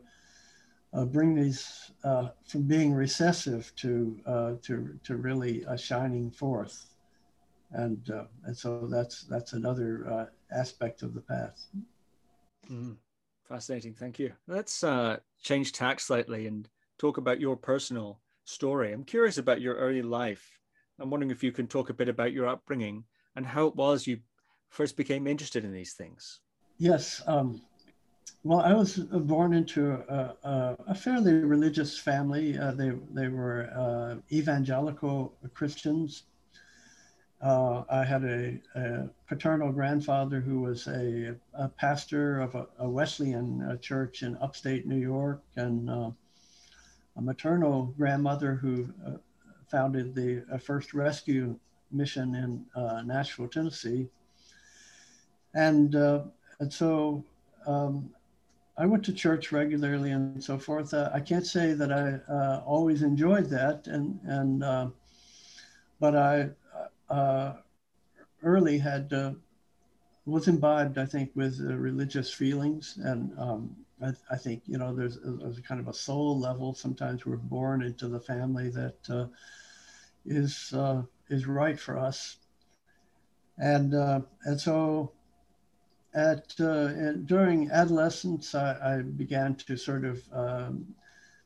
uh, uh, bring these from being recessive to, to, to really shining forth. And, and so that's, that's another aspect of the path. Mm, fascinating. Thank you. Let's uh, change tack slightly and talk about your personal story. I'm curious about your early life. I'm wondering if you can talk a bit about your upbringing and how it was you first became interested in these things. Yes. Um, well, I was born into a, a, a fairly religious family. Uh, they, they were uh, evangelical Christians. Uh, I had a, a, paternal grandfather who was a, a pastor of a, a Wesleyan uh, church in upstate New York, and uh, a maternal grandmother who uh, founded the uh, first rescue mission in uh, Nashville, Tennessee. and uh, and so um, I went to church regularly and so forth. Uh, I can't say that I uh, always enjoyed that, and and uh, but I early had was imbibed, I think, with religious feelings, and um, I, I, think you know there's, there's a kind of a soul level. Sometimes we're born into the family that uh, is uh, is right for us, and uh, and so at uh, during adolescence, I, I, began to sort of um,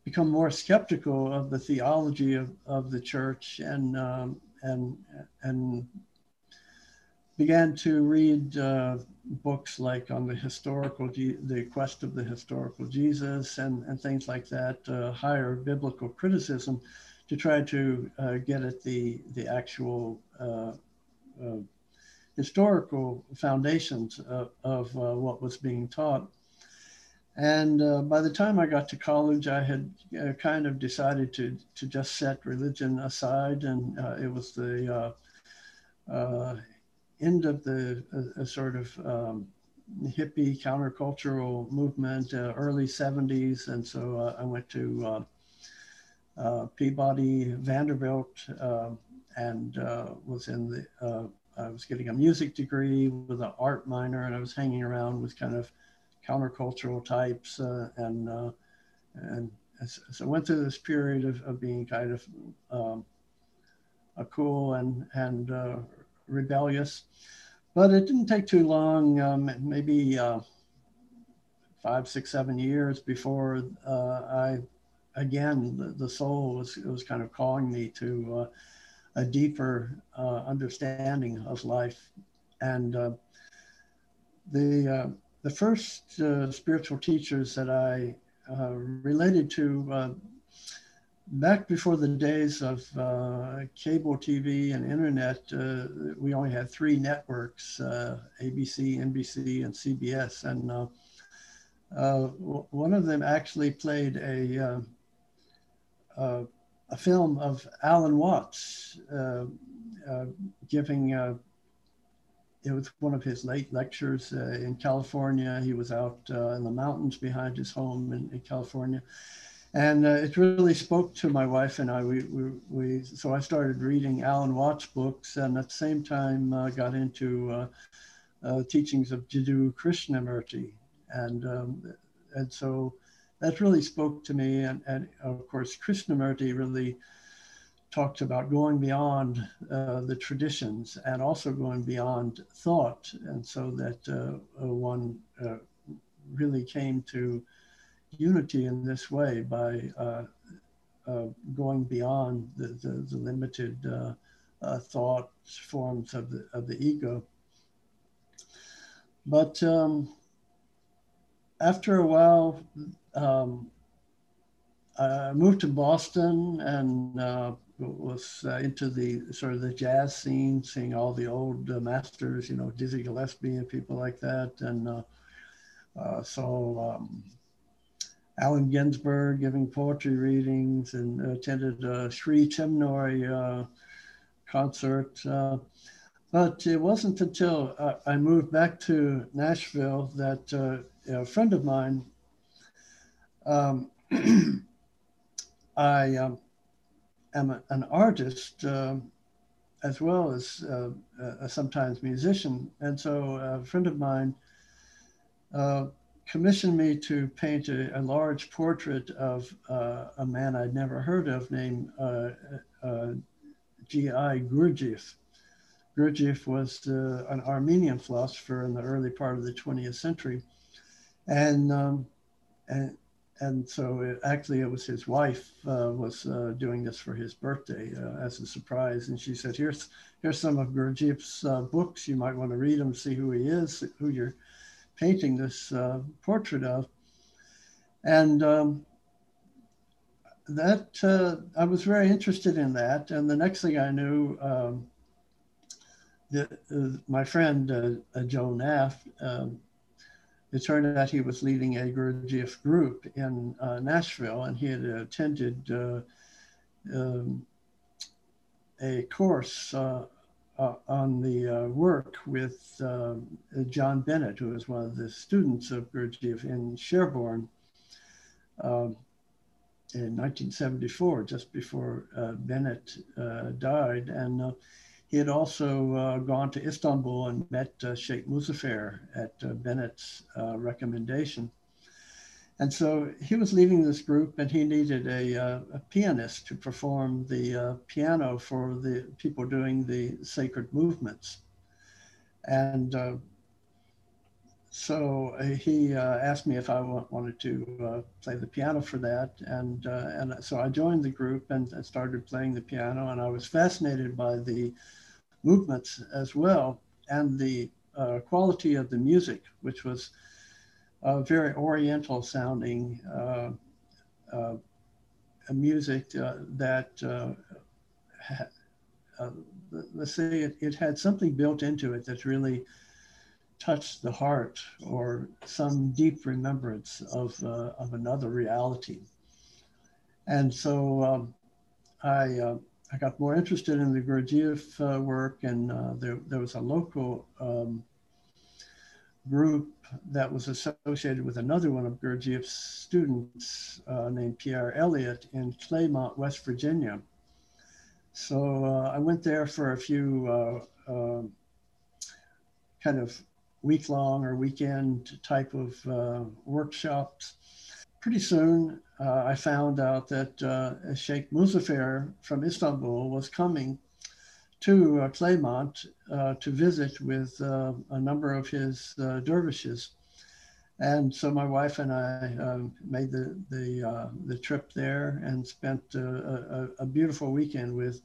become more skeptical of the theology of, of the church and um, and and began to read uh, books like on the historical the quest of the historical Jesus and and things like that, uh, higher biblical criticism, to try to uh, get at the the actual uh, uh, historical foundations of, of uh, what was being taught. And uh, by the time I got to college, I had uh, kind of decided to, to just set religion aside. And it was the end of the sort of um, hippie countercultural movement, early 70s. And so I went to Peabody Vanderbilt and was in the I was getting a music degree with an art minor, and I was hanging around with kind of countercultural types, uh, and uh, and so I went through this period of, of being kind of um, a cool and and uh, rebellious, but it didn't take too long, um, maybe uh, five, six, seven years before uh, I again the, the soul was was kind of calling me to uh, a deeper uh, understanding of life. And uh, the, uh, the first uh, spiritual teachers that I uh, related to uh, back before the days of cable TV and internet, we only had three networks, ABC, NBC, and CBS. And one of them actually played a a film of Alan Watts uh, uh, giving, uh, it was one of his late lectures uh, in California. He was out uh, in the mountains behind his home in, in California. And uh, it really spoke to my wife and I. We, we, we, so I started reading Alan Watts books and at the same time got into teachings of Jiddu Krishnamurti. And, um, and so that really spoke to me. And, and of course, Krishnamurti really talked about going beyond uh, the traditions and also going beyond thought. And so that uh, uh one uh, really came to unity in this way by uh, uh, going beyond the, the, the limited thought forms of the, of the ego. But um, after a while, um, I moved to Boston and uh, was uh, into the sort of the jazz scene, seeing all the old uh, masters, you know, Dizzy Gillespie and people like that. And uh, uh, so um, Allen Ginsberg giving poetry readings and attended a Sri Chinmoy uh, concert. but it wasn't until I moved back to Nashville that a friend of mine um, I um, am a, an artist uh, as well as uh, a sometimes musician. And so a friend of mine uh, commissioned me to paint a, a large portrait of uh, a man I'd never heard of named uh, uh, G.I. Gurdjieff. Gurdjieff was an Armenian philosopher in the early part of the 20th century. And, um, and and so it, actually it was his wife uh, was uh, doing this for his birthday uh, as a surprise. And she said here's here's some of Gurdjieff's uh, books. You might want to read them see who he is who you're painting this uh, portrait of. And um, that uh, I was very interested in that. And the next thing I knew um, the, my friend Joe Naff um, it turned out he was leading a Gurdjieff group in uh, Nashville, and he had attended uh, um, a course uh, uh, on the uh, work with uh, John Bennett, who was one of the students of Gurdjieff in Sherborne um, in 1974, just before Bennett died. And he had also gone to Istanbul and met Sheikh Muzaffer at Bennett's recommendation. And so he was leaving this group and he needed a, uh, a pianist to perform the uh, piano for the people doing the sacred movements. And uh, so uh, he uh, asked me if I wanted to uh, play the piano for that. And, and so I joined the group and started playing the piano. And I was fascinated by the movements as well and the quality of the music, which was uh, very oriental sounding uh, uh, music uh, that, uh, uh, let's say it, it, had something built into it that's really touched the heart or some deep remembrance of, of another reality. And so um, I, I got more interested in the Gurdjieff work and there, there was a local um, group that was associated with another one of Gurdjieff's students uh, named Pierre Elliott in Claymont, West Virginia. So uh, I went there for a few uh, um, kind of week long or weekend type of uh, workshops. Pretty soon, uh, I found out that uh, Sheikh Muzaffer from Istanbul was coming to uh, Claymont uh, to visit with uh, a number of his uh, dervishes. And so my wife and I um, made the, the, the trip there and spent a, a, beautiful weekend with,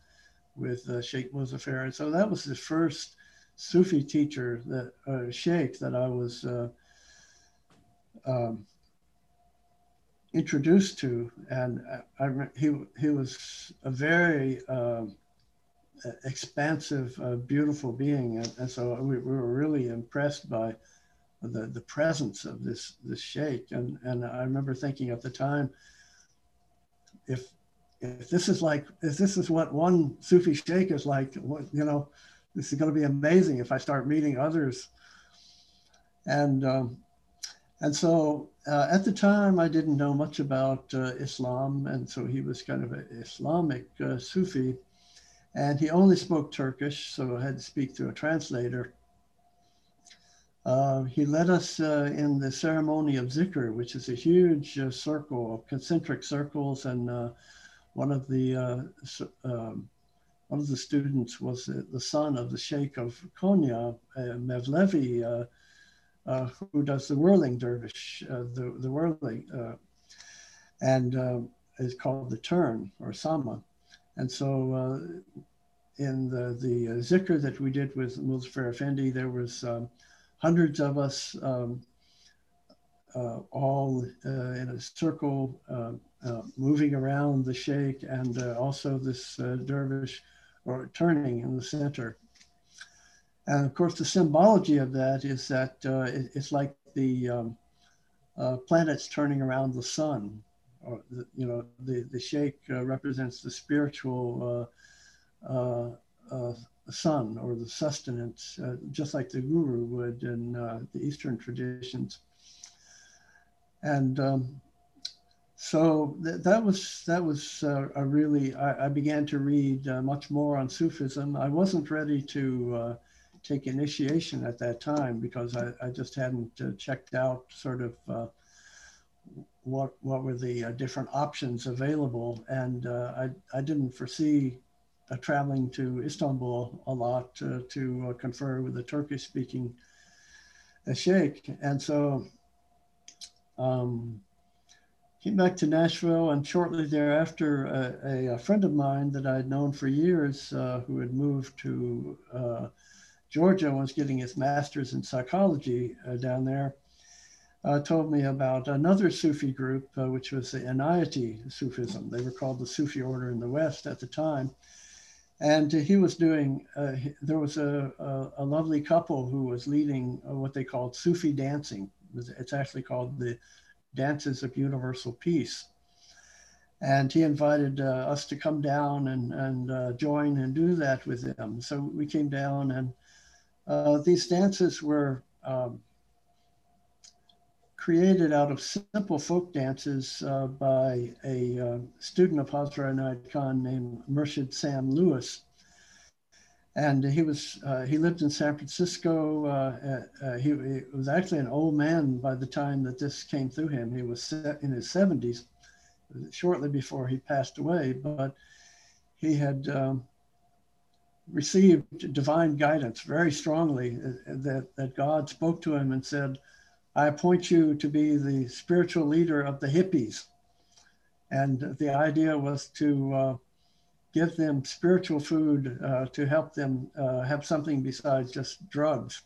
with Sheikh Muzaffer. And so that was the first Sufi teacher, that Sheikh, that I was um, introduced to. And I, I, he, he was a very um, expansive, uh, beautiful being. And, and so we, we, were really impressed by the, the presence of this, this sheikh. And, and I remember thinking at the time, if, if this is like, if this is what one Sufi sheikh is like, what, you know, this is going to be amazing if I start meeting others. And, um, and so uh, at the time, I didn't know much about uh, Islam. And so he was kind of an Islamic uh, Sufi. And he only spoke Turkish, so I had to speak through a translator. Uh, he led us uh, in the ceremony of zikr, which is a huge uh, circle of concentric circles. And one of the um, one of the students was the son of the Sheikh of Konya, uh, Mevlevi, who does the whirling dervish, the, the whirling, and is called the turn or sama. And so uh, in the, the uh, zikr that we did with Muzaffer Effendi, there was um, hundreds of us um, uh, all uh, in a circle uh, uh, moving around the sheikh and also this dervish or turning in the center. And of course, the symbology of that is that it, it's like the um, planets turning around the sun or the, you know, the, the sheikh uh, represents the spiritual uh, uh, uh sun or the sustenance, uh, just like the guru would in uh, the Eastern traditions. And um, so th- that was that was a really I, I, began to read much more on Sufism. I wasn't ready to take initiation at that time because I, I just hadn't checked out sort of what what were the uh, different options available, and uh, I I didn't foresee uh, traveling to Istanbul a lot to uh, confer with a Turkish speaking uh, sheikh, and so. Um, came back to Nashville, and shortly thereafter, a, a friend of mine that I'd known for years, uh, who had moved to Georgia, was getting his master's in psychology down there uh, told me about another Sufi group, uh, which was the Inayati Sufism. They were called the Sufi order in the West at the time. And he was doing, uh, there was a, a, a, lovely couple who was leading uh, what they called Sufi dancing. It's actually called the Dances of Universal Peace. and he invited uh, us to come down and, and uh, join and do that with him. So we came down, and uh, these dances were um, created out of simple folk dances uh, by a uh, student of Inayat Khan named Murshid Sam Lewis. And he was uh, he lived in San Francisco. He, he, was actually an old man by the time that this came through him. He was in his 70s shortly before he passed away, but he had um, received divine guidance very strongly uh, that, that God spoke to him and said, I appoint you to be the spiritual leader of the hippies. And the idea was to uh, give them spiritual food uh, to help them uh, have something besides just drugs.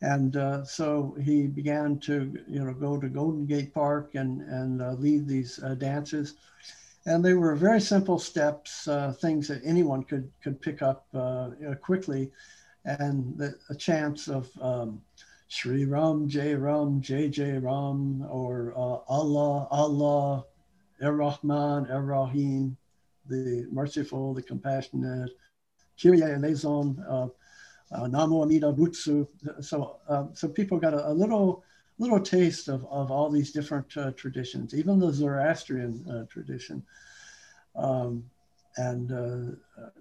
And uh, so he began to, you know, go to Golden Gate Park and, and uh, lead these uh, dances. And they were very simple steps, uh, things that anyone could, could pick up quickly. And the, a chance of um, Sri Ram, Jai Ram, Jai Jai Ram, or Allah, Allah, Er Rahman, Er Rahim, the merciful, the compassionate, Kyrie eleison, uh, Namo Amida Butsu. So, uh, so people got a, a, little little taste of, of all these different uh, traditions, even the Zoroastrian uh, tradition, um, and uh,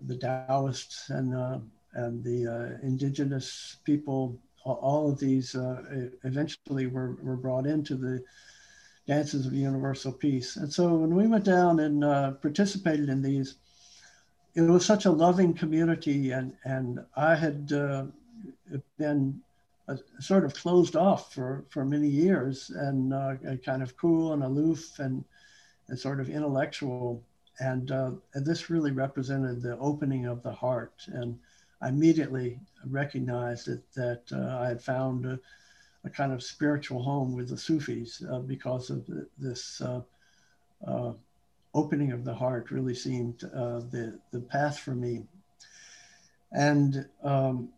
the Taoists and uh, and the indigenous people. All of these eventually were, were brought into the dances of universal peace. And so when we went down and participated in these, it was such a loving community, and and I had uh, been uh, sort of closed off for for many years, and uh, kind of cool and aloof and, and sort of intellectual, and, uh, and this really represented the opening of the heart, and I immediately recognized that that uh, I had found a, kind of spiritual home with the Sufis uh, because of this opening of the heart really seemed uh, the, the path for me. And um,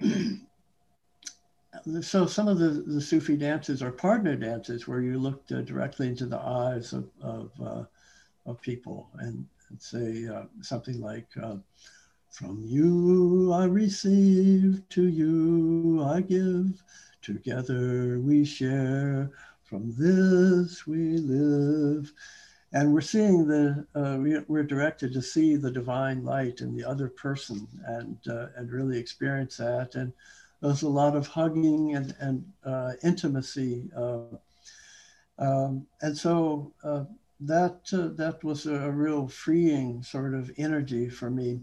so some of the, the Sufi dances are partner dances where you look uh, directly into the eyes of, of, uh, of people and, and say uh, something like, uh, from you I receive, to you I give, together we share, from this we live. And we're seeing the uh, we, are directed to see the divine light in the other person and uh, and really experience that. And there's a lot of hugging and and uh, intimacy uh, um, and so uh, that uh, that was a real freeing sort of energy for me.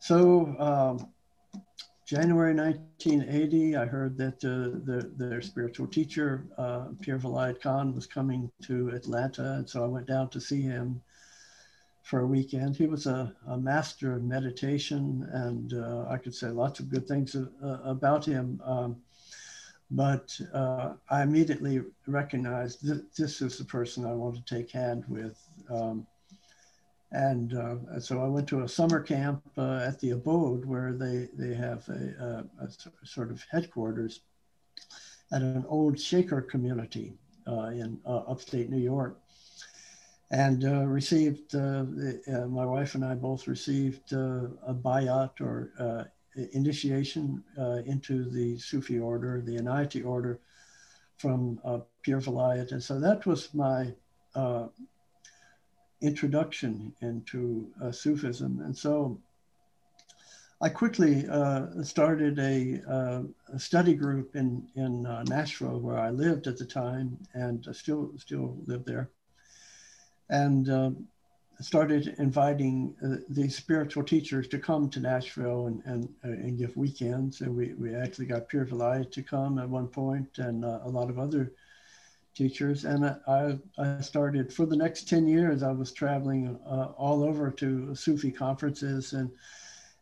So um, January 1980, I heard that uh, the, their spiritual teacher, uh, Pir Vilayat Khan, was coming to Atlanta. And so I went down to see him for a weekend. He was a, a master of meditation, and uh, I could say lots of good things uh, about him. Um, but uh, I immediately recognized that this is the person I want to take hand with. Um, and uh, so I went to a summer camp uh, at the abode where they, they have a, a, a, sort of headquarters at an old Shaker community uh, in uh, upstate New York. And uh, received, uh, my wife and I both received a bayat or initiation into the Sufi order, the Inayati order from Pir Vilayat. And so that was my introduction into uh, Sufism. And so I quickly uh, started a, uh, a, study group in, in uh, Nashville where I lived at the time and still, still live there. And um, started inviting uh, these spiritual teachers to come to Nashville and, and, uh, and give weekends. And we, we actually got Pir Vilayat to come at one point and a lot of other teachers. And I, I started for the next 10 years, I was traveling uh, all over to Sufi conferences. And,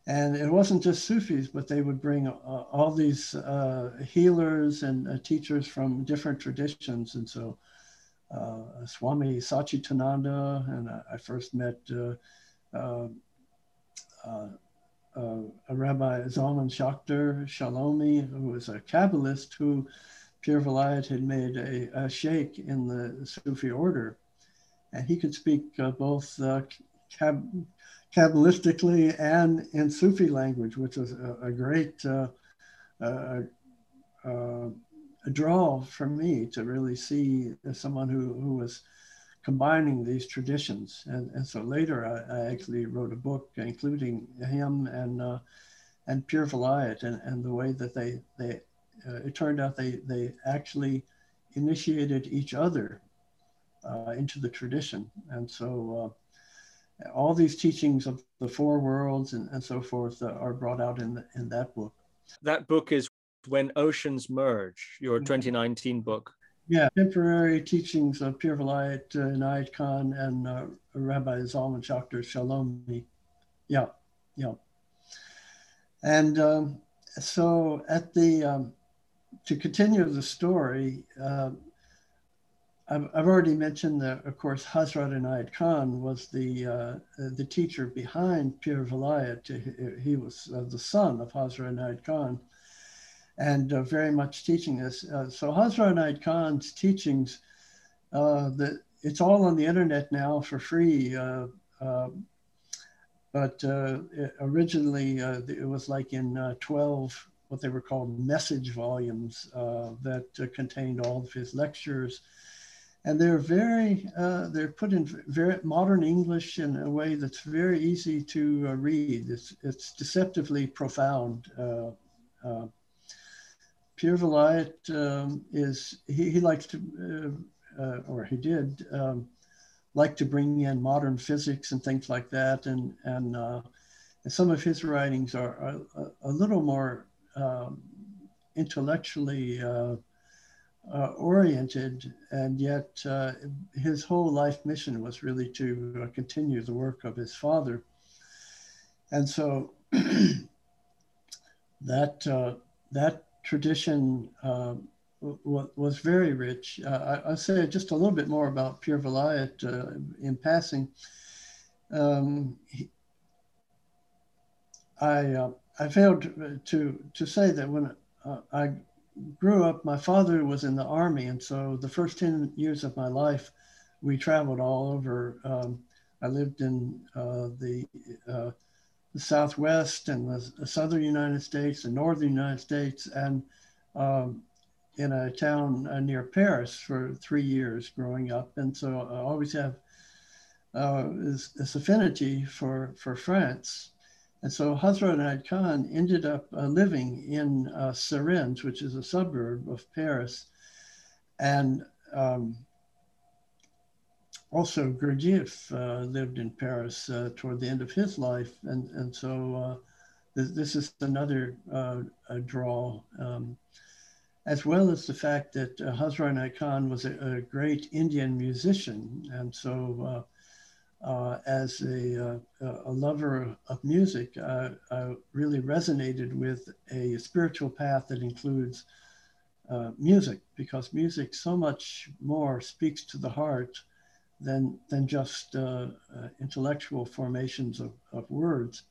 and it wasn't just Sufis, but they would bring uh, all these uh, healers and uh, teachers from different traditions. And so uh, Swami Satchidananda, and I, I first met uh, a Rabbi Zalman Schachter Shalomi, who was a Kabbalist who Pir Vilayat had made a, a sheikh in the Sufi order. and he could speak uh, both uh, Kabbalistically and in Sufi language, which was a, a great uh, uh, uh, draw for me to really see someone who, who was combining these traditions. And, and so later I, I actually wrote a book including him and uh, and Pir Vilayat and, and the way that they, they uh, it turned out they, they actually initiated each other uh, into the tradition. And so uh, all these teachings of the four worlds and, and so forth uh, are brought out in, the, in that book. That book is When Oceans Merge, your mm-hmm. 2019 book. Yeah, temporary teachings of Pir Vilayat, uh, Inayat Khan, and uh, Rabbi Zalman Schachter Shalomi. Yeah, yeah. And um, so at the, um, to continue the story, uh, I've, I've, already mentioned that, of course, Hazrat Inayat Khan was the, uh, the teacher behind Pir Vilayat. He was uh, the son of Hazrat Inayat Khan and uh, very much teaching this. Uh, so Hazrat Inayat Khan's teachings, uh, the, it's all on the internet now for free. Uh, but originally, it was like in 12 what they were called message volumes that contained all of his lectures and they're very uh, they're put in very modern English in a way that's very easy to uh, read. It's it's deceptively profound. Uh, uh Pir Vilayat um, is he, he likes to uh, uh, or he did um, like to bring in modern physics and things like that, and and, some of his writings are, are a, little more um, intellectually uh, oriented, and yet uh, his whole life mission was really to uh, continue the work of his father. And so that uh, that tradition uh, was very rich. Uh, I, will say just a little bit more about Pir Vilayat in passing. Um, he, I I failed to to say that when I grew up, my father was in the army, and so the first 10 years of my life, we traveled all over. Um, I lived in uh, the, uh, the, Southwest and the, the, Southern United States, the Northern United States, and um, in a town uh, near Paris for three years growing up. And so I always have uh, this, this affinity for, for France. And so Hazrat Inayat Khan ended up uh, living in uh, Suresnes, which is a suburb of Paris. And um, also Gurdjieff uh, lived in Paris uh, toward the end of his life. And, and so uh, th- this is another uh, draw, um, as well as the fact that Hazrat Inayat Khan was a, a, great Indian musician. And so uh, as a, uh, a, lover of music, I really resonated with a spiritual path that includes uh, music because music so much more speaks to the heart than, than just uh, uh, intellectual formations of, of words.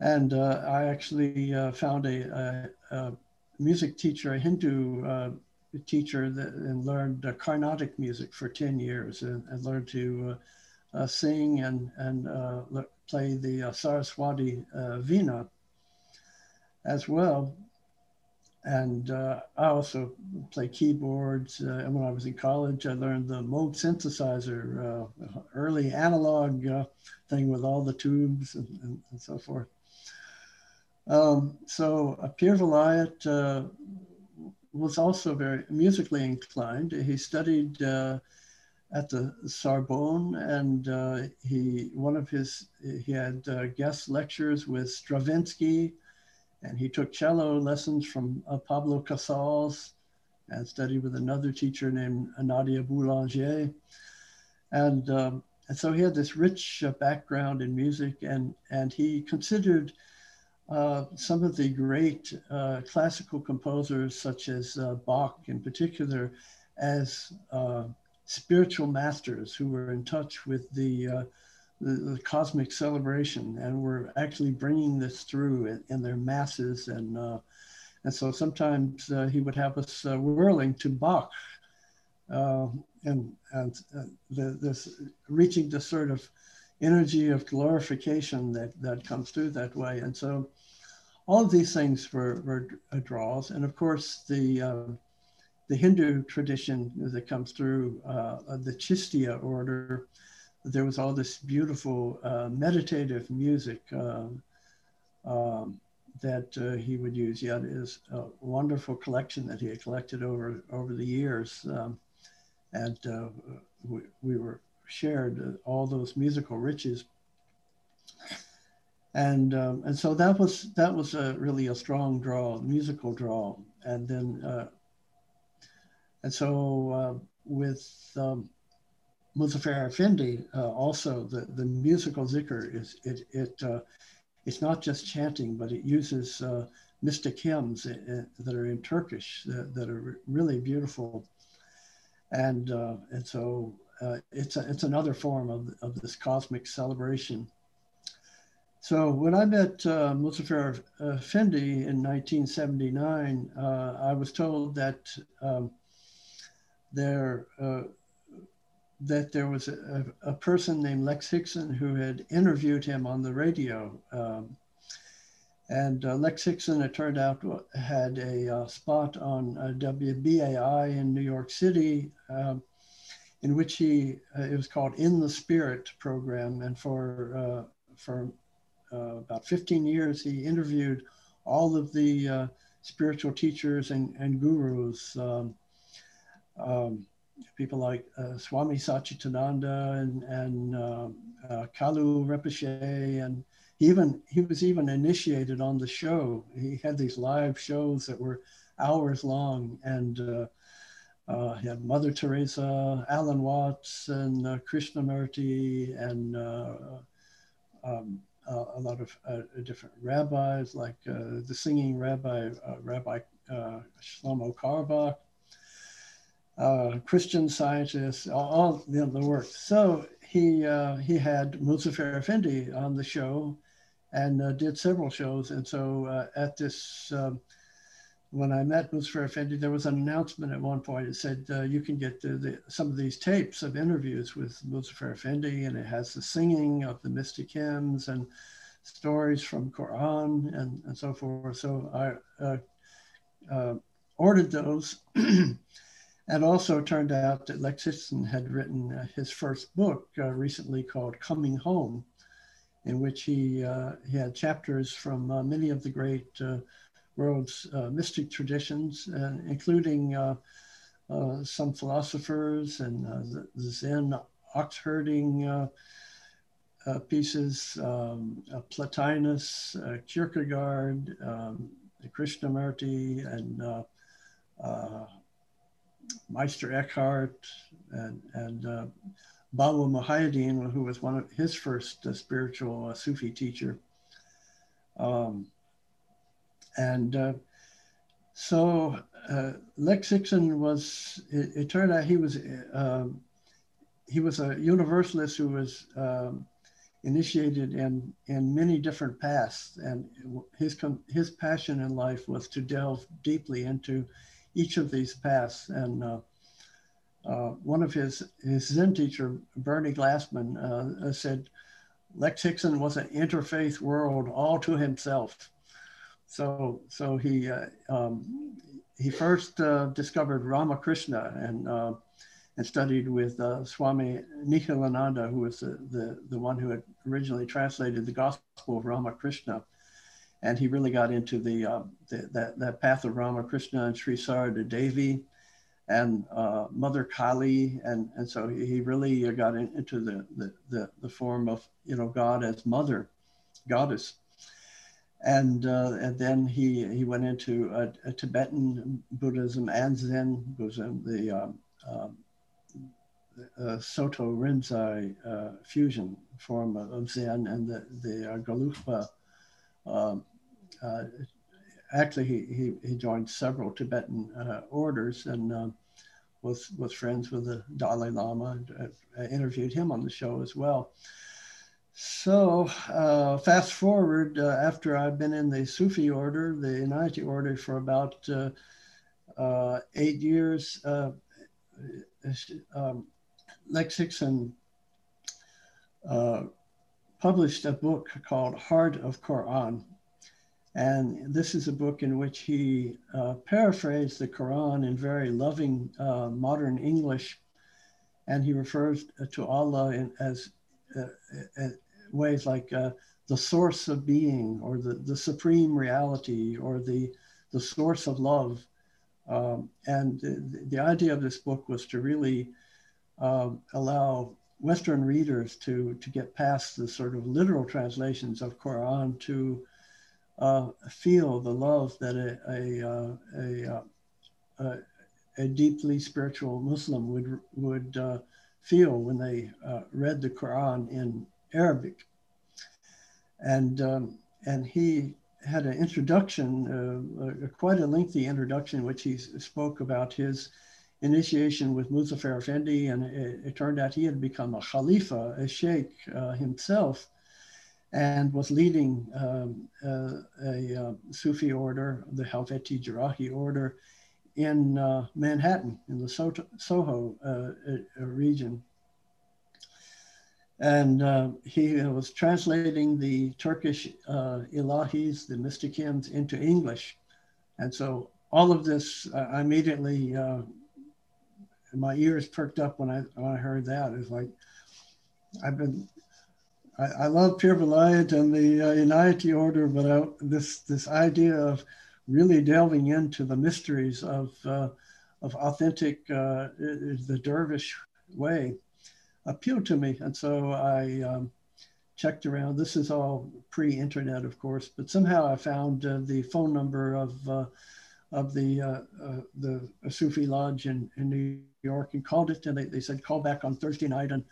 And I actually found a, a, a, music teacher, a Hindu teacher that, and learned uh, Carnatic music for 10 years and, and learned to uh, uh sing and, and uh, play the uh, Saraswati Veena as well. And I also play keyboards. and when I was in college, I learned the Moog synthesizer, early analog thing with all the tubes and, and, and so forth. Um, so Vilayat uh, was also very musically inclined. He studied uh, at the Sorbonne, and uh, he one of his he had uh, guest lectures with Stravinsky, and he took cello lessons from uh, Pablo Casals, and studied with another teacher named Nadia Boulanger, and. Um, and so he had this rich uh, background in music, and, and he considered uh, some of the great uh, classical composers, such as uh, Bach in particular, as uh, spiritual masters who were in touch with the, uh, the, the, cosmic celebration and were actually bringing this through in, in their masses. And, and so sometimes he would have us whirling to Bach. and and the, this reaching the sort of energy of glorification that that comes through that way. And so, all of these things were, were draws, and of course the uh, the Hindu tradition that comes through uh, the Chistya order. There was all this beautiful uh, meditative music uh, um, that uh, he would use. He had his wonderful collection that he had collected over over the years, um, and uh, we, we, were shared uh, all those musical riches. And um, and so that was that was a, really a strong draw, musical draw, and then uh, and so with um, Muzaffar Effendi, uh, also the, the musical zikr is it it uh, it's not just chanting, but it uses uh, mystic hymns uh, that are in Turkish that, that are really beautiful. And, uh, and so uh, it's, a, it's another form of, of this cosmic celebration. So when I met uh, Muzaffar Effendi in 1979, uh, I was told that um, there uh, that there was a, a, person named Lex Hixon who had interviewed him on the radio. Um, and uh, Lex Hixon, it turned out, had a uh, spot on WBAI in New York City, um, in which he, uh, it was called In the Spirit program. And for, uh, for uh, about 15 years, he interviewed all of the spiritual teachers and, and gurus. Um, um, people like uh, Swami Satchidananda and, and uh, uh, Kalu Rinpoche, and he even he was even initiated on the show. He had these live shows that were hours long, and uh, uh, he had Mother Teresa, Alan Watts, and uh, Krishnamurti, and um, a lot of different rabbis, like the singing rabbi, Rabbi Shlomo Carlebach, uh, Christian scientists, all, all the, the work. So he uh, he had Muzaffar Effendi on the show, and uh, did several shows. And so uh, at this, um, when I met Muzaffar Effendi, there was an announcement at one point. It said uh, you can get the, the, some of these tapes of interviews with Muzaffar Effendi, and it has the singing of the mystic hymns and stories from Quran and, and so forth. So I uh, ordered those. And also turned out that Lex Hixon had written uh, his first book uh, recently called Coming Home, in which he, uh, he had chapters from uh, many of the great uh, world's uh, mystic traditions, including some philosophers and the, Zen ox herding pieces, um, Plotinus, Kierkegaard, um, Krishnamurti, and Meister Eckhart and, and uh, Baba Muhaiyaddin, who was one of his first uh, spiritual uh, Sufi teacher. Um, and uh, so uh, Lex Hixon was, it, it, turned out he was, um, he was a universalist who was um, initiated in, in many different paths. And his, his passion in life was to delve deeply into each of these paths. And uh, uh, one of his, his Zen teacher, Bernie Glassman, uh, said, Lex Hixon was an interfaith world all to himself. So, so he, uh, um, he first uh, discovered Ramakrishna and, uh, and studied with Swami Nikhilananda, who was the, the, the one who had originally translated the Gospel of Ramakrishna. And he really got into the, uh, the that, that path of Ramakrishna and Sri Sarada Devi and uh, Mother Kali, and and so he really got in, into the, the, the the form of you know God as Mother, Goddess, and uh, and then he he went into Tibetan Buddhism and Zen Buddhism, the um, um, uh, Soto Rinzai uh, fusion form of Zen and the the uh, Gelugpa um, uh, actually, he, he, he, joined several Tibetan orders and was, was friends with the Dalai Lama. And, uh, interviewed him on the show as well. So, uh, fast forward uh, after I've been in the Sufi order, the Inayati order, for about uh, eight years, um, Lex uh, published a book called Heart of Quran. And this is a book in which he uh, paraphrased the Quran in very loving uh, modern English. And he refers to Allah in, as uh, uh, ways like uh, the source of being or the, the supreme reality or the, the source of love. Um, and the, the, idea of this book was to really um, allow Western readers to, to get past the sort of literal translations of Quran to uh, feel the love that a, a, uh, a, a, uh, a, deeply spiritual Muslim would, would uh, feel when they uh, read the Quran in Arabic. And, um, and he had an introduction, uh, quite a lengthy introduction, which he spoke about his initiation with Muzaffar Effendi, and it, it, turned out he had become a Khalifa, a Sheikh uh, himself, and was leading um, uh, a uh, Sufi order, the Halveti Jerrahi order, in uh, Manhattan, in the Soho, Soho uh, region. And uh, he was translating the Turkish Ilahis, the mystic hymns, into English. And so all of this, I immediately my ears perked up when I when I heard that. It's like I've been I, I love Pir Vilayat and the uh, order, but I, this this idea of really delving into the mysteries of uh, of authentic uh, the dervish way appealed to me, and so I um, checked around. This is all pre-internet, of course, but somehow I found uh, the phone number of uh, of the uh, uh, the Sufi lodge in, in New York and called it, and they, they said call back on Thursday night, and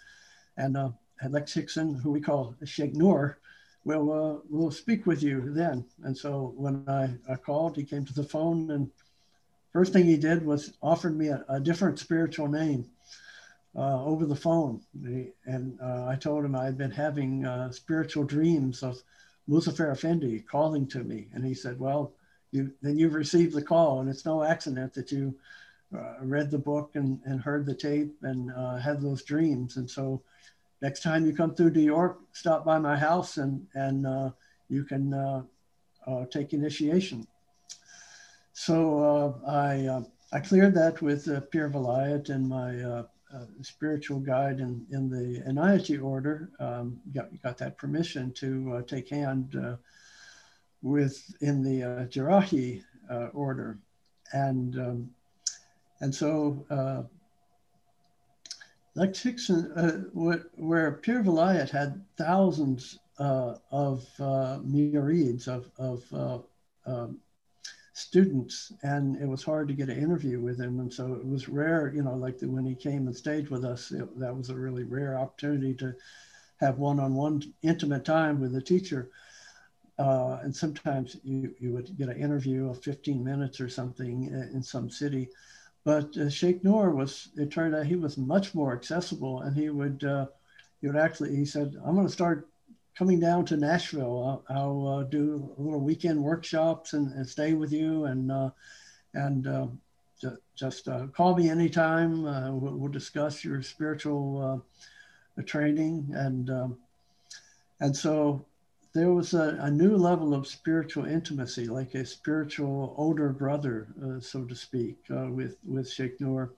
and uh, Lex Hixon, who we call Sheikh Noor, will uh, will speak with you then. And so when I, I called, he came to the phone, and first thing he did was offered me a, a different spiritual name. Uh, over the phone. And uh, I told him I had been having uh, spiritual dreams of Muzaffar Effendi calling to me. And he said, Well, you then you've received the call, and it's no accident that you uh, read the book and, and heard the tape and uh, had those dreams. And so, next time you come through New York, stop by my house and and uh, you can take initiation. So I I cleared that with Pir Vilayat and my spiritual guide in, in the Inayati order. Um, got, got that permission to take hand with in the uh, Jerrahi uh, order, and um, and so uh, Lex Hixon, uh, where Pir Vilayat had thousands uh, of uh, murids of of uh, um, students, and it was hard to get an interview with him, and so it was rare, you know, like the, when he came and stayed with us, it, that was a really rare opportunity to have one-on-one intimate time with the teacher uh, and sometimes you, you would get an interview of 15 minutes or something in some city. But uh, Sheikh Noor was, it turned out he was much more accessible and he would, uh, he would actually, he said, I'm going to start coming down to Nashville. I'll, I'll uh, do a little weekend workshops and, and stay with you and, uh, and uh, just call me anytime. We'll, we'll, discuss your spiritual training. And, um, and so there was a, a, new level of spiritual intimacy, like a spiritual older brother, uh, so to speak, uh, with, with Sheikh Noor.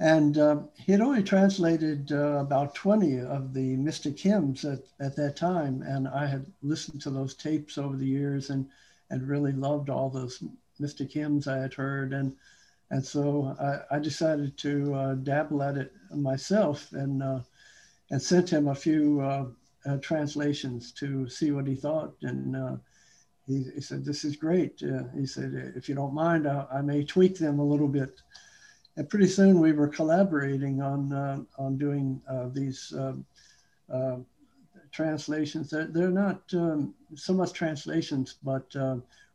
And uh, he had only translated uh, about 20 of the mystic hymns at, at that time. And I had listened to those tapes over the years and, and really loved all those mystic hymns I had heard. And, and so I, I decided to uh, dabble at it myself and, uh, and sent him a few uh, translations to see what he thought. And uh, he, he, said, This is great. Uh, he said, If you don't mind, I, I, may tweak them a little bit. And pretty soon we were collaborating on, uh, on doing uh, these um, uh, translations. They're, they're not um, so much translations, but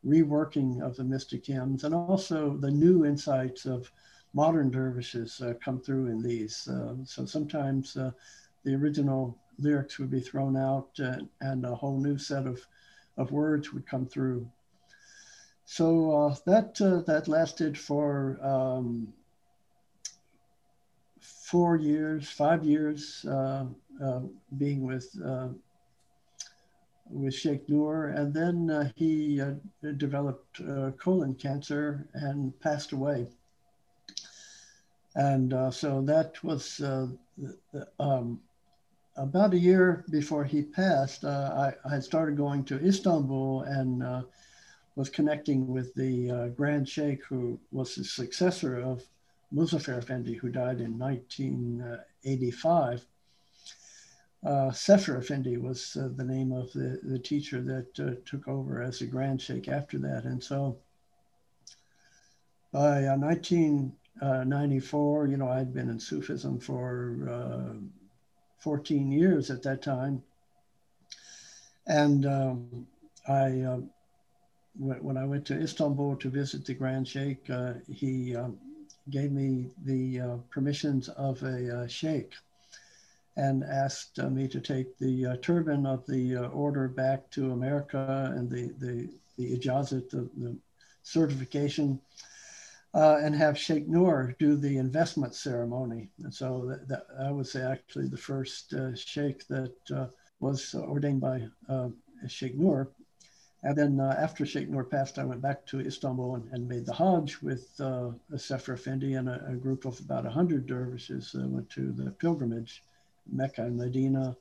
reworking of the mystic hymns and also the new insights of modern dervishes come through in these. so sometimes the original lyrics would be thrown out uh, and a whole new set of, of words would come through. So uh, that, uh, that lasted for um, four years, five years being with with Sheikh Noor, and then uh, he uh, developed uh, colon cancer and passed away. And so that was um, about a year before he passed. I, had started going to Istanbul and was connecting with the Grand Sheikh, who was the successor of Muzaffar Effendi, who died in 1985 uh, Sefer Effendi was uh, the name of the, the teacher that uh, took over as a Grand Sheikh after that. And so by 1994, uh, you know, I'd been in Sufism for uh, 14 years at that time. And um, I, uh, when I went to Istanbul to visit the Grand Sheikh, he um, gave me the permissions of a sheikh and asked uh, me to take the uh, turban of the uh, order back to America and the, the, the ijazat, the, the certification, uh, and have Sheikh Noor do the investment ceremony. And so that, that I would say actually the first uh, Sheikh that uh, was ordained by Sheikh Noor. And then after Sheikh Noor passed, I went back to Istanbul and, and made the Hajj with uh, Sefer Effendi and a, a, group of about 100 dervishes went to the pilgrimage. Mecca and Medina.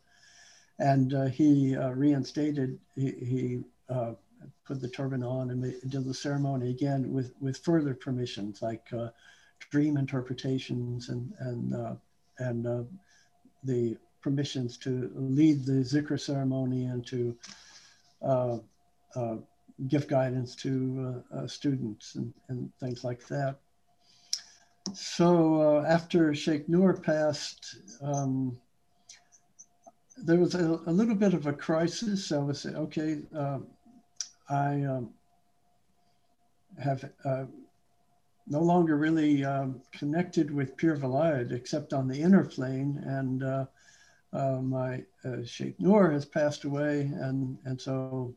And uh, he uh, reinstated, he, he uh, put the turban on and did the ceremony again with, with further permissions like uh, dream interpretations and, and, uh, and uh, the permissions to lead the zikr ceremony and to give guidance to students and, and things like that. So after Sheikh Noor passed, um, there was a, a, little bit of a crisis. I was okay. Um, I um, have uh, no longer really um, connected with Pir Vilayat except on the inner plane, and uh, uh, my uh, Sheikh Noor has passed away, and and so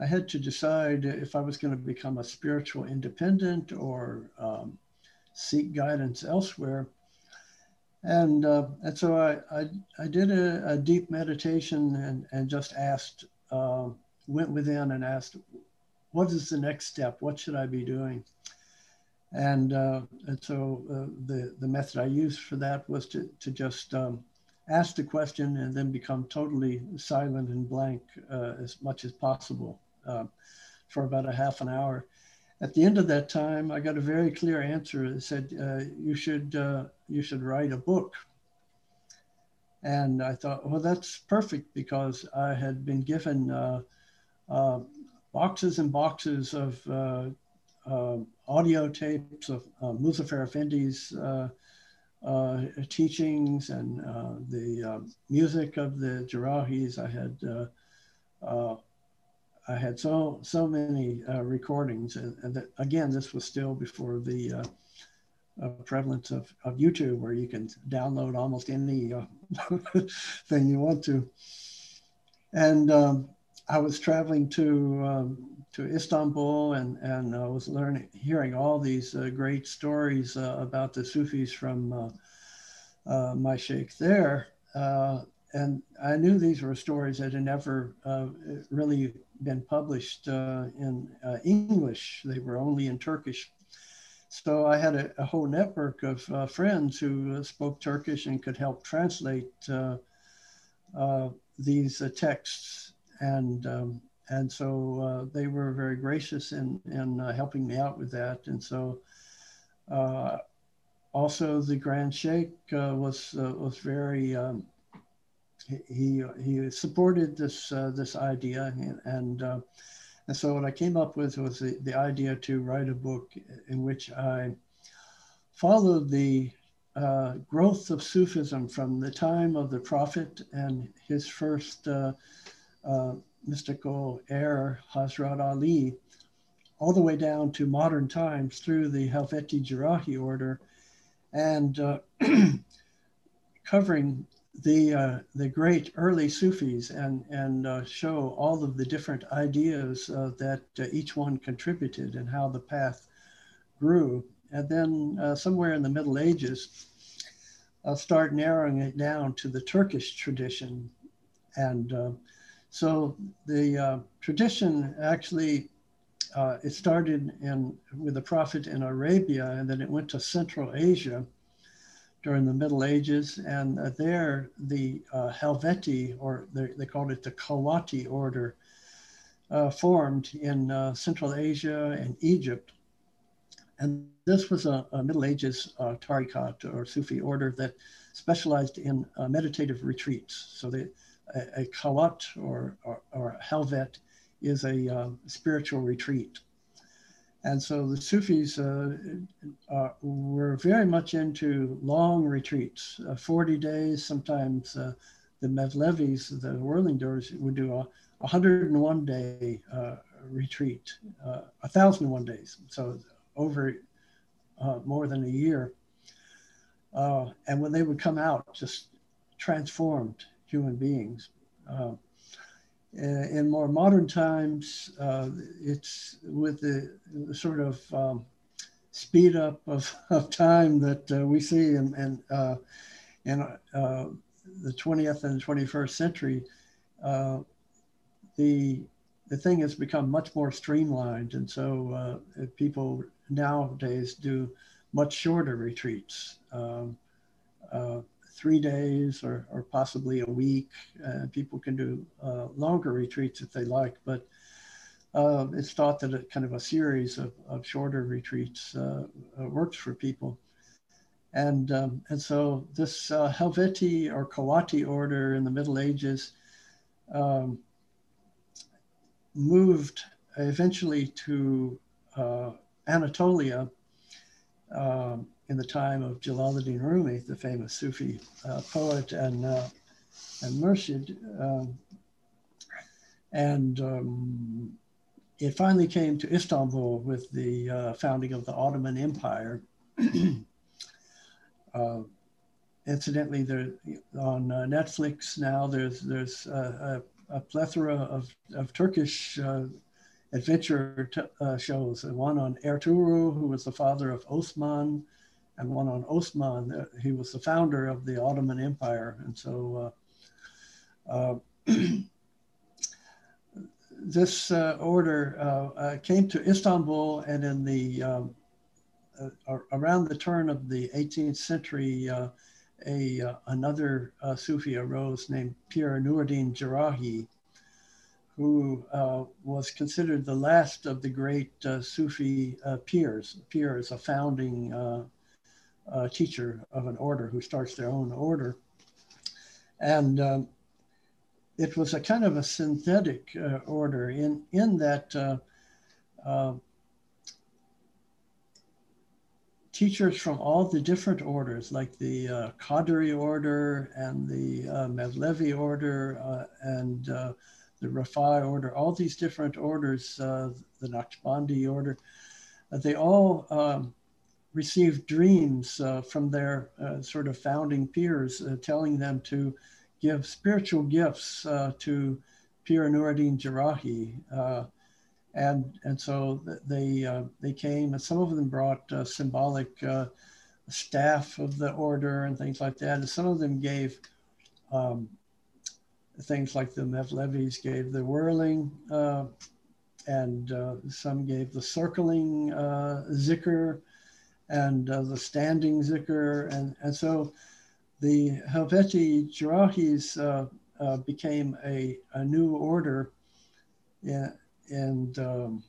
I had to decide if I was going to become a spiritual independent or um, seek guidance elsewhere. And, uh, and so I, I, I did a, a, deep meditation and, and just asked, uh, went within and asked, what is the next step? What should I be doing? And, uh, and so uh, the, the method I used for that was to, to just um, ask the question and then become totally silent and blank uh, as much as possible uh, for about a half an hour at the end of that time, I got a very clear answer. It said, uh, "You should uh, you should write a book." And I thought, well, that's perfect because I had been given uh, uh boxes and boxes of audio tapes of uh, Muzaffar Effendi's teachings and the music of the Jerrahis. I had I had so so many uh, recordings, and, and that, again, this was still before the uh, uh, prevalence of, of YouTube, where you can download almost any uh, thing you want to. And um, I was traveling to um, to Istanbul, and and I was learning, hearing all these uh, great stories uh, about the Sufis from my sheikh there. and I knew these were stories that had never really been published uh, in uh, English. They were only in Turkish. So I had a, a whole network of uh, friends who uh, spoke Turkish and could help translate uh, uh, these texts. And, um, and so they were very gracious in, in helping me out with that. And so also the Grand Sheikh was, was very um, he he supported this uh, this idea, and uh, and so what I came up with was the, the idea to write a book in which I followed the uh, growth of Sufism from the time of the Prophet and his first uh, uh, mystical heir, Hazrat Ali, all the way down to modern times through the Helveti Jerrahi order, and uh, covering the uh, the great early Sufis and and uh, show all of the different ideas uh, that uh, each one contributed and how the path grew. And then somewhere in the Middle Ages, uh, start narrowing it down to the Turkish tradition. And so the uh, tradition actually, uh, it started in, with the Prophet in Arabia, and then it went to Central Asia during the Middle Ages. And uh, there, the uh, Helveti, or they, they called it the Khalwati order, formed in Central Asia and Egypt. And this was a, a Middle Ages uh, tariqat or Sufi order that specialized in uh, meditative retreats. So the, a, a or, or, or helvet is a uh, spiritual retreat. And so the Sufis uh, uh, were very much into long retreats, uh, 40 days, sometimes the Mevlevis, the whirling doors, would do a 101 day retreat, uh, 1,001 days. So over uh, more than a year. Uh, and when they would come out, just transformed human beings. Uh, in more modern times, uh, it's with the, sort of um, speed up of, of time that uh, we see in, in, uh, in the 20th and 21st century. the the thing has become much more streamlined, and so people nowadays do much shorter retreats, um, uh, three days or, or possibly a week. Uh, people can do uh, longer retreats if they like, but uh, it's thought that a kind of a series of, of shorter retreats uh, uh, works for people. And, um, and so this Helveti or Khalwati order in the Middle Ages um, moved eventually to Anatolia um, in the time of Jalaluddin Rumi, the famous Sufi uh, poet and, uh, and murshid. Um, and um, it finally came to Istanbul with the uh, founding of the Ottoman Empire. Uh, incidentally, there on uh, Netflix now, there's there's a, a plethora of, of Turkish uh, adventure t- uh, shows. One on Ertuğrul, who was the father of Osman, and one on Osman. Uh, he was the founder of the Ottoman Empire, and so uh, uh this uh, order came to Istanbul, and in the um, around the turn of the 18th century. a another Sufi arose named Pir Nuruddin Jerrahi, who uh, was considered the last of the great uh, Sufi uh. Pir is a founding uh, uh, teacher of an order who starts their own order. And um, it was a kind of a synthetic uh, order in, in that teachers from all the different orders, like the uh, Qadri order and the uh, Mevlevi order uh, and the Rafai order, all these different orders, uh, the Naqshbandi order, uh, they all um, received dreams uh, from their uh, sort of founding peers, uh, telling them to give spiritual gifts to Pir Nuruddin Jerrahi. and, and so they, they came, and some of them brought symbolic staff of the order and things like that. And some of them gave um, things like the Mevlevis gave the whirling, uh, and uh, some gave the circling uh, zikr and uh, the standing zikr. And, and so the Helveti Jerrahis uh, uh, became a, a new order, yeah, and um,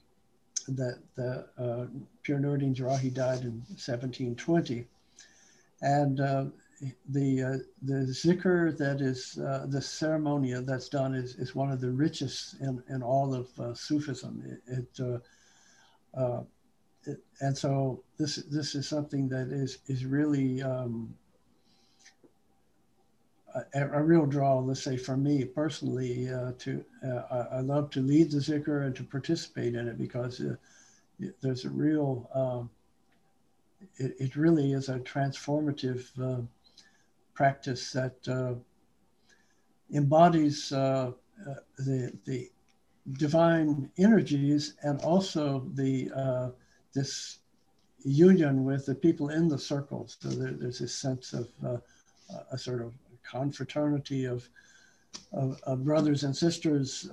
that the uh, Pir Nuruddin Jerrahi died in 1720. And the uh, the zikr that is uh, the ceremony that's done is, is one of the richest in, in all of uh, Sufism. It, uh, uh, it, and so this this is something that is is really um, a, a, real draw. Let's say for me personally, uh, to I, I, love to lead the zikr and to participate in it because there's a real um, it, it really is a transformative practice that uh, embodies uh, uh, the, the divine energies and also the uh, this union with the people in the circle. So there, there's this sense of uh, a sort of confraternity of, of, of brothers and sisters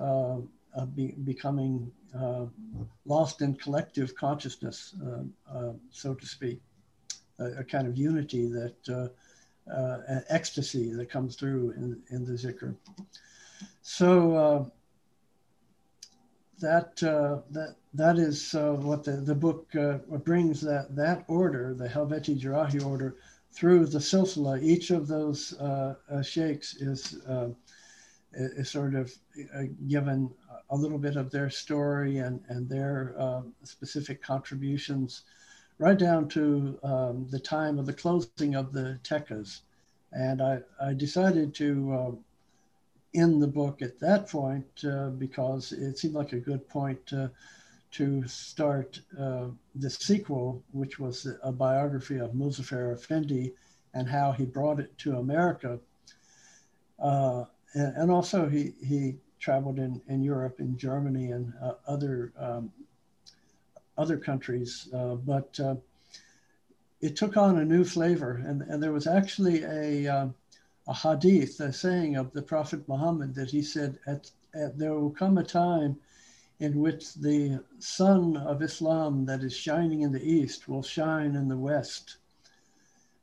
uh, be, becoming uh, lost in collective consciousness, uh, uh, so to speak, a, a, kind of unity that ecstasy that comes through in, in the zikr. So that uh, that that is uh, what the, the book uh, brings that that order, the Helveti Jerrahi order, through the silsila. Each of those uh, uh, sheikhs is is sort of given a little bit of their story and and their specific contributions, right down to um, the time of the closing of the tekkas. And I, I decided to in the book at that point uh, because it seemed like a good point uh, to start uh, the sequel, which was a biography of Muzaffar Effendi and how he brought it to America. Uh, and, and, also, he, he traveled in, in Europe, in Germany, and uh, other, um, other countries. But it took on a new flavor, and, and there was actually a a hadith, a saying of the Prophet Muhammad that he said, at, at, there will come a time in which the sun of Islam that is shining in the east will shine in the west.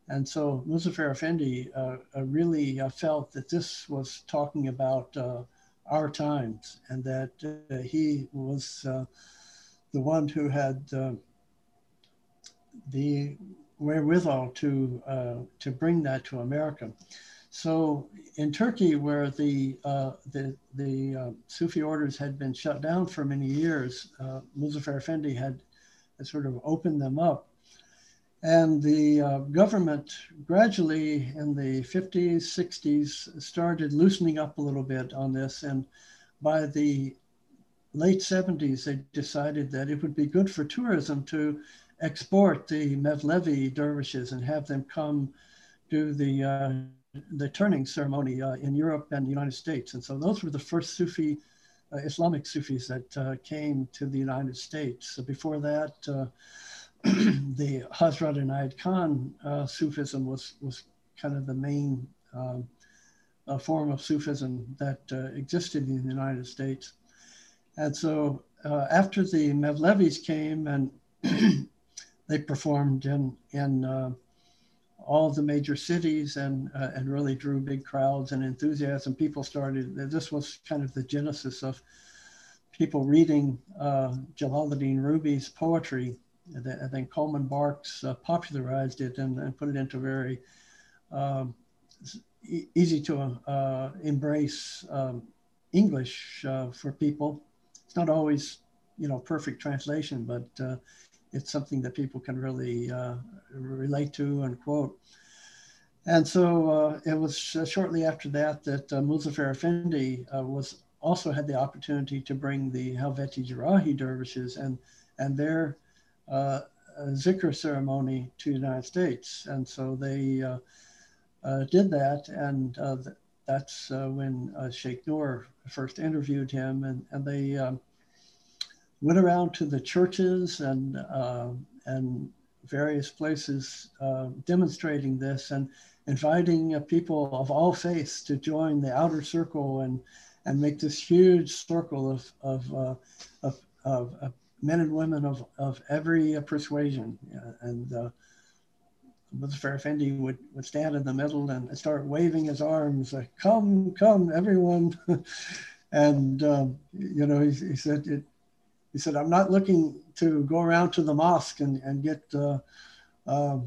And so Muzaffar Effendi uh, uh, really uh, felt that this was talking about uh, our times and that uh, he was uh, the one who had the wherewithal to, to bring that to America. So in Turkey, where the uh, the, the uh, Sufi orders had been shut down for many years, uh, Muzaffar Effendi had, sort of opened them up. And the uh, government gradually in the 50s, 60s started loosening up a little bit on this. And by the late 70s, they decided that it would be good for tourism to export the Mevlevi dervishes and have them come do the uh, the turning ceremony uh, in Europe and the United States. And so those were the first Sufi, uh, Islamic Sufis that uh, came to the United States. So before that, uh, the Hazrat Inayat Khan uh, Sufism was, was kind of the main um, uh, form of Sufism that existed in the United States. And so after the Mevlevis came and they performed in, in all the major cities and uh, and really drew big crowds and enthusiasm. People started. This was kind of the genesis of people reading uh, Jalaluddin Rumi's poetry. I think Coleman Barks uh, popularized it and, and, put it into very um, easy to uh, embrace um, English uh, for people. It's not always, you know, perfect translation, but uh, it's something that people can really uh, relate to and quote. And so uh, it was shortly after that that uh, Muzaffar Effendi uh, was also had the opportunity to bring the Helveti Jerrahi dervishes and, and their uh, zikr ceremony to the United States. And so they uh, uh, did that. And th- that's when Sheikh Noor first interviewed him. And, and they um, went around to the churches and uh, and various places uh, demonstrating this and inviting uh, people of all faiths to join the outer circle and and make this huge circle of of uh, of, of, men and women of, of every uh, persuasion and uh, Muzaffar Effendi would, would stand in the middle and start waving his arms, like, come, come, everyone. and, um, you know, he, he said it, he said, I'm not looking to go around to the mosque and, and get uh, uh,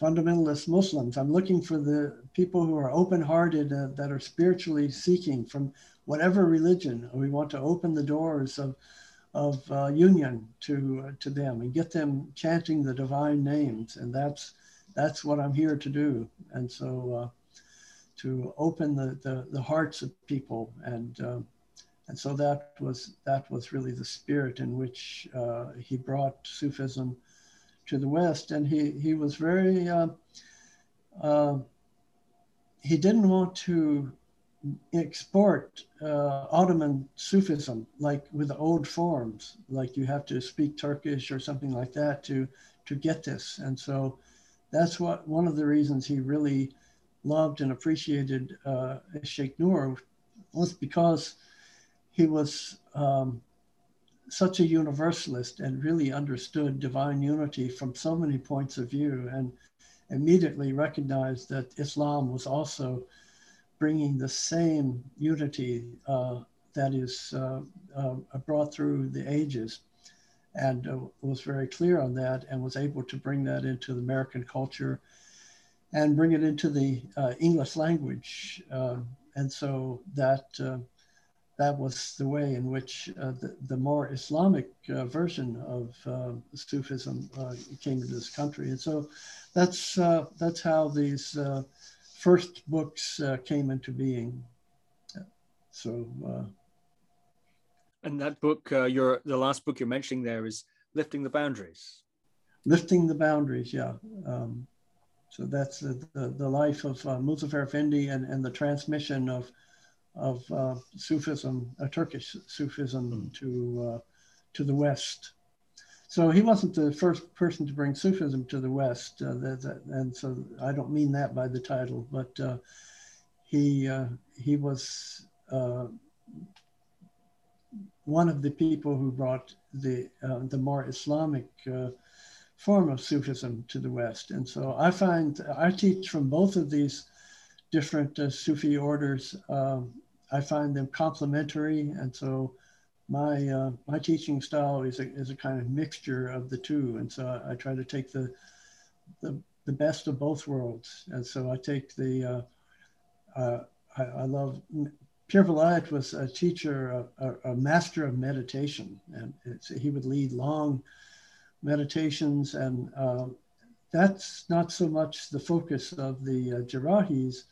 fundamentalist Muslims. I'm looking for the people who are open hearted, uh, that are spiritually seeking from whatever religion. We want to open the doors of, of uh, union to, uh, to them and get them chanting the divine names. And that's, that's what I'm here to do. And so uh, to open the, the, the, hearts of people and and so that was that was really the spirit in which uh, he brought Sufism to the West, and he he was very uh, uh, he didn't want to export uh, Ottoman Sufism like with old forms, like you have to speak Turkish or something like that to to get this, and so that's what one of the reasons he really loved and appreciated uh, Sheikh Nur was because he was um, such a universalist and really understood divine unity from so many points of view and immediately recognized that Islam was also bringing the same unity uh, that is uh, uh, brought through the ages and uh, was very clear on that and was able to bring that into the American culture and bring it into the uh, English language. Um, and so that uh, that was the way in which uh, the, the, more Islamic uh, version of uh, Sufism came into this country. And so that's that's how these first books came into being. So and that book, uh, your the last book you're mentioning there is lifting the boundaries. Lifting the boundaries, yeah. Um, so that's the, the, the, life of uh, Muzaffar Effendi and, and the transmission of of uh, Sufism, uh, Turkish Sufism, mm. to uh, to the West. So he wasn't the first person to bring Sufism to the West, uh, that, that, and so I don't mean that by the title, but uh, he uh, he was uh, one of the people who brought the uh, the more Islamic uh, form of Sufism to the West. And so I find I teach from both of these different uh, Sufi orders. Um, I find them complementary, and so my uh, my teaching style is a, is a kind of mixture of the two. And so I, I try to take the, the the best of both worlds. And so I take the uh, uh, I, I love Pir Vilayat was a teacher, a, a, master of meditation, and he would lead long meditations, and uh, that's not so much the focus of the uh, Jerrahis,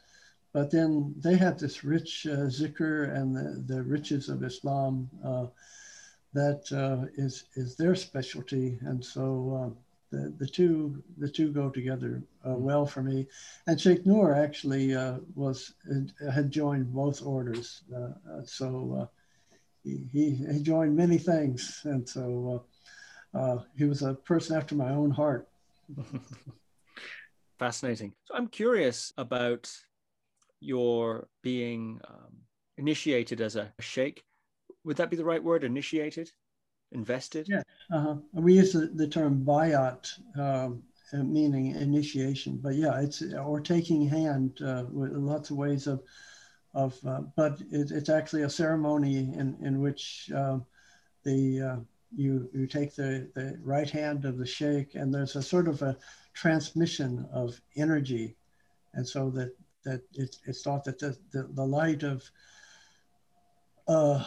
but then they have this rich uh, zikr and the, the riches of Islam uh, that uh, is is their specialty, and so. Uh, the, the two the two go together uh, mm-hmm. well for me. And Sheikh Nur actually uh, was had joined both orders, so uh, he, he, he joined many things, and so uh, he was a person after my own heart. Fascinating. So I'm curious about your being um, initiated as a sheikh. Would that be the right word? Initiated? invested? Yeah, uh-huh. we use the, the term bayat, um, meaning initiation, but yeah, it's or taking hand uh, with lots of ways of of, uh, but it, it's actually a ceremony in in which uh, the uh, you you take the the right hand of the sheikh, and there's a sort of a transmission of energy, and so that that it, it's thought that the, the, the light of uh,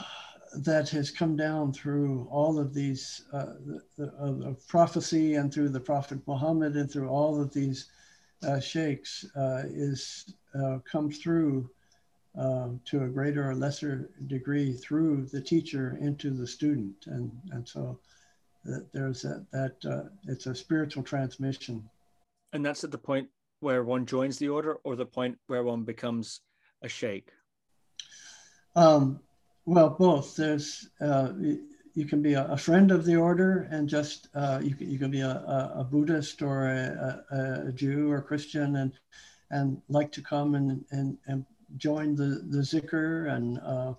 that has come down through all of these uh, the, of, prophecy and through the Prophet Muhammad and through all of these uh, sheikhs uh, is uh, comes through um, to a greater or lesser degree through the teacher into the student, and and so that there's that that uh, it's a spiritual transmission. And that's at the point where one joins the order, or the point where one becomes a sheikh. Um, well, both. There's uh, you can be a, friend of the order and just uh, you, can, you can be a, a Buddhist or a, a, Jew or Christian and and like to come and, and, and join the, the zikr and uh,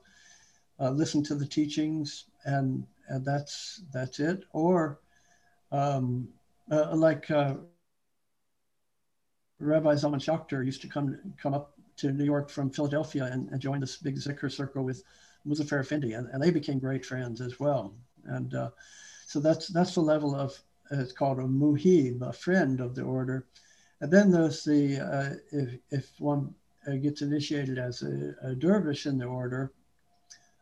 uh, listen to the teachings and, and that's that's it. Or um, uh, like uh, Rabbi Zalman Schachter used to come come up to New York from Philadelphia and, and join this big zikr circle with Muzaffar Effendi, and, and they became great friends as well. And uh, so that's that's the level of it's called a muhib, a friend of the order. And then there's the uh, if if one uh, gets initiated as a, a, dervish in the order,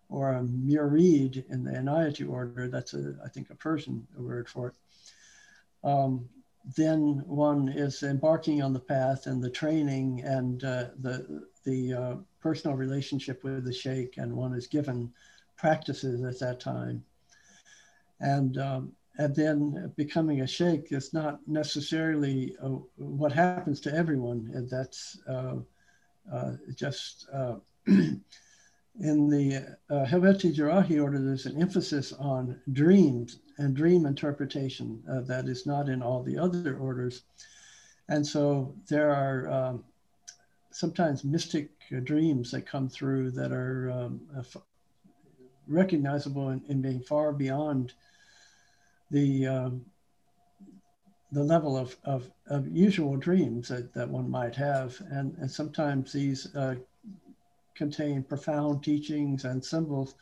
or a murid in the Inayati order, that's a I think a Persian word for it. Um, then one is embarking on the path and the training and uh, the the uh, personal relationship with the sheikh, and one is given practices at that time. And um, and then becoming a sheikh is not necessarily uh, what happens to everyone. And that's uh, uh, just uh, in the uh, Jerrahi order, there's an emphasis on dreams and dream interpretation uh, that is not in all the other orders. And so there are um, sometimes mystic dreams that come through that are um, recognizable in, in, being far beyond the um, the level of, of, of, usual dreams that, that one might have. And, and sometimes these uh, contain profound teachings and symbols.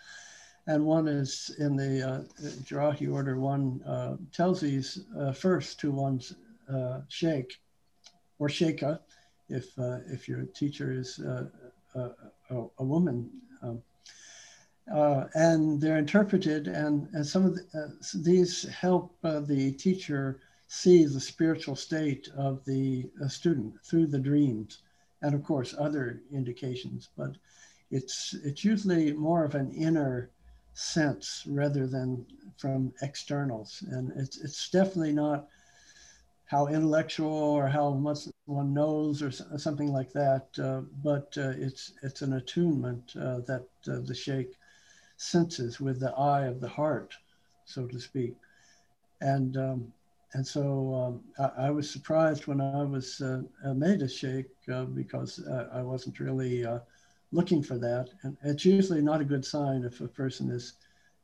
And one is in the uh, Jerrahi order, one uh, tells these uh, first to one's uh, sheikh or sheikha, if, uh, if your teacher is uh, a, a, woman. Um, and they're interpreted, and, and some of the, these help the teacher see the spiritual state of the uh, student through the dreams and of course other indications but it's it's usually more of an inner sense rather than from externals. And it's it's definitely not how intellectual or how much one knows or something like that uh, but uh, it's it's an attunement uh, that uh, the sheikh senses with the eye of the heart so to speak. And um, and so um, I, I, was surprised when I was uh, made a sheikh uh, because I wasn't really looking for that. And it's usually not a good sign if a person is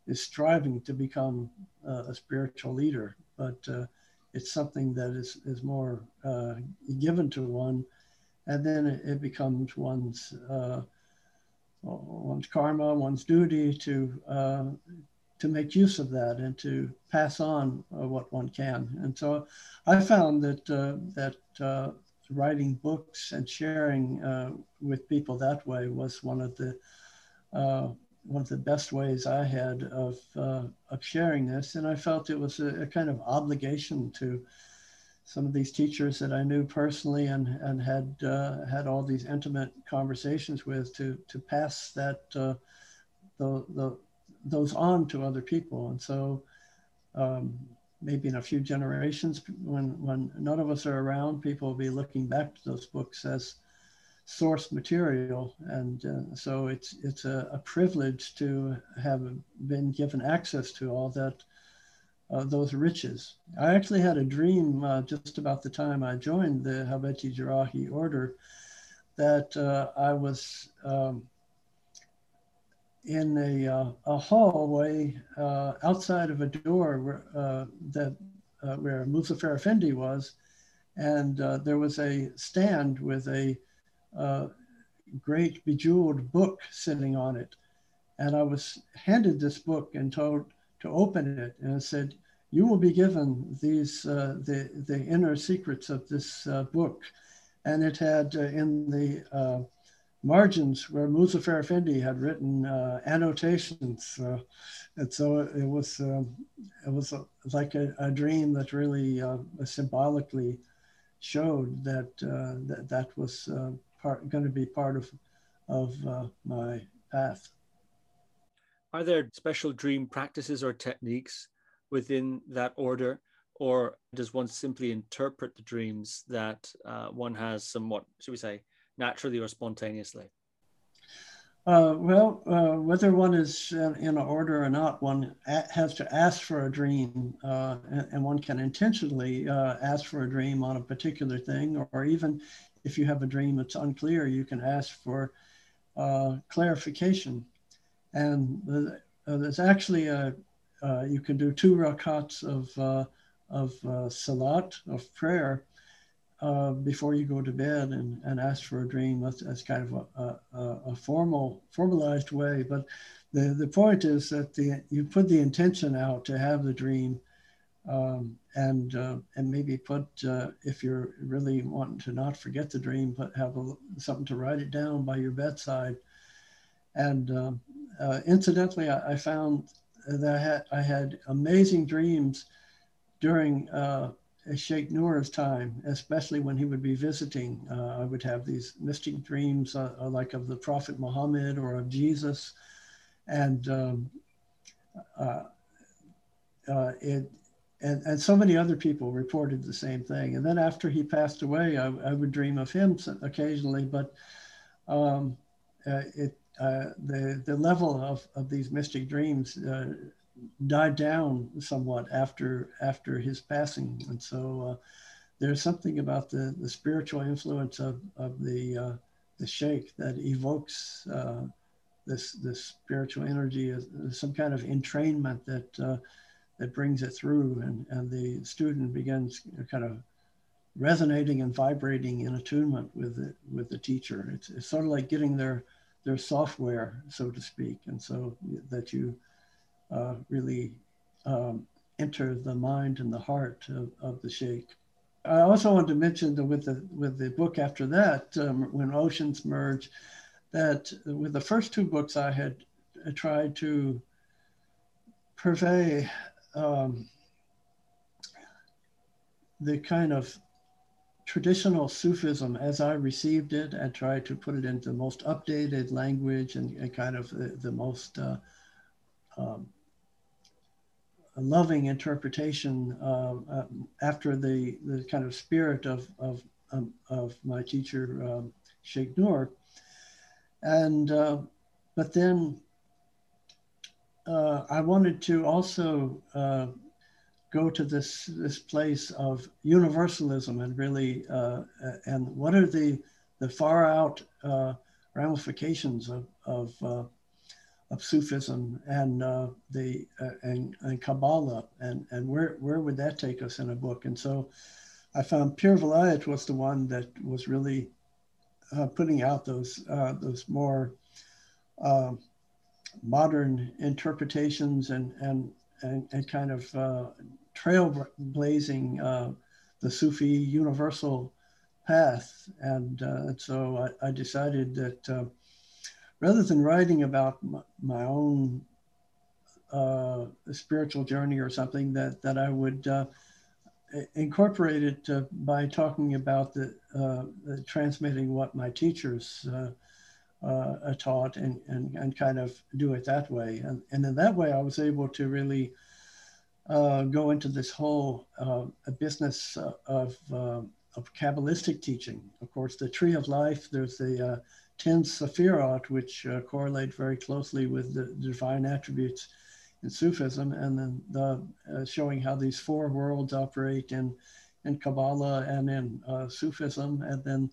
is striving to become uh, a spiritual leader, but uh, it's something that is is more given to one, and then it, it becomes one's one's karma, one's duty to to make use of that and to pass on uh, what one can. And so I found that uh, that uh, writing books and sharing uh, with people that way was one of the uh, one of the best ways I had of uh, of sharing this. And I felt it was a, a, kind of obligation to some of these teachers that I knew personally and and had had all these intimate conversations with to to pass that the the those on to other people. And so um, maybe in a few generations, when, when none of us are around, people will be looking back to those books as source material. And uh, so it's, it's a, a, privilege to have been given access to all that, uh, those riches. I actually had a dream uh, just about the time I joined the Halveti Jerrahi order that uh, I was um, in a, uh, a hallway uh, outside of a door where, uh, that, uh, where Muzaffar Effendi was. And uh, there was a stand with a uh, great bejeweled book sitting on it. And I was handed this book and told to open it. And it said, you will be given these, the, the inner secrets of this book. And it had in the margins where Muzaffar Effendi had written uh, annotations. Uh, and so it was, um, it was a, like a, a, dream that really uh, symbolically showed that uh, that, that was uh, going to be part of, of uh, my path. Are there special dream practices or techniques within that order? Or does one simply interpret the dreams that one has somewhat, should we say, naturally or spontaneously? Uh, well, uh, whether one is in, order or not, one has to ask for a dream, uh, and, and, one can intentionally uh, ask for a dream on a particular thing, or, or, even if you have a dream that's unclear, you can ask for uh, clarification. And uh, there's actually a you can do two rakats of of salat of prayer uh, before you go to bed and, and ask for a dream. That's, that's kind of a, a, a, formal, formalized way. But the, the point is that the, you put the intention out to have the dream um, and, uh, and maybe put, uh, if you're really wanting to not forget the dream, but have a, something to write it down by your bedside. And um, uh, incidentally, I, I, found that I had, I had amazing dreams during uh, Sheikh Noor's time, especially when he would be visiting. Uh, I would have these mystic dreams, uh, uh, like of the Prophet Muhammad or of Jesus, and um, uh, uh, it, and, and so many other people reported the same thing. And then after he passed away, I, I would dream of him occasionally, but um, uh, it the the level of, of these mystic dreams died down somewhat after after his passing, and so uh, there's something about the the spiritual influence of of the uh, the sheikh that evokes uh, this this spiritual energy, is, some kind of entrainment that uh, that brings it through, and and the student begins kind of resonating and vibrating in attunement with the, with the teacher. It's, it's sort of like getting their their software, so to speak, and so that you really um, enter the mind and the heart of, of the sheikh. I also want to mention that with the with the book after that, um, when oceans merge, that with the first two books I had tried to purvey um, the kind of traditional Sufism as I received it and tried to put it into the most updated language and, and kind of the, the most uh, um, loving interpretation uh, after the, the kind of spirit of, of, um, of my teacher, um, Sheikh Nur. And, uh, but then uh, I wanted to also uh, go to this this place of universalism and really uh, and what are the the far out uh, ramifications of of, of Sufism and uh, the uh, and, and Kabbalah and and where where would that take us in a book and so I found Pir Vilayat was the one that was really uh, putting out those those more modern interpretations and and and, and kind of uh, trailblazing uh, the Sufi universal path. And, uh, so I, I, decided that uh, rather than writing about my, my own uh, spiritual journey or something, that, that I would uh, incorporate it uh, by talking about the, the, transmitting what my teachers taught and, and, and kind of do it that way. And, and in that way, I was able to really uh, go into this whole uh, business uh, of, uh, of Kabbalistic teaching. Of course, the tree of life, there's the uh, 10 Sephirot, which uh, correlate very closely with the divine attributes in Sufism, and then the, showing how these four worlds operate in, in Kabbalah and in Sufism, and then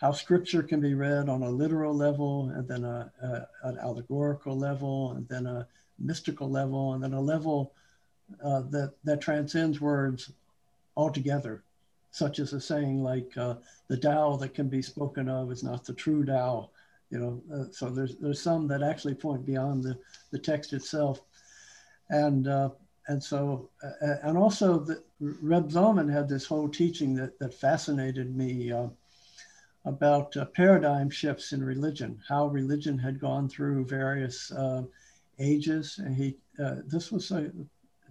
how scripture can be read on a literal level, and then a, a, an allegorical level, and then a mystical level, and then a level uh, that that transcends words altogether, such as a saying like uh, the Tao that can be spoken of is not the true Tao. You know, uh, so there's there's some that actually point beyond the, the text itself, and uh, and so uh, and also the, Reb Zalman had this whole teaching that that fascinated me about paradigm shifts in religion, how religion had gone through various ages, and he this was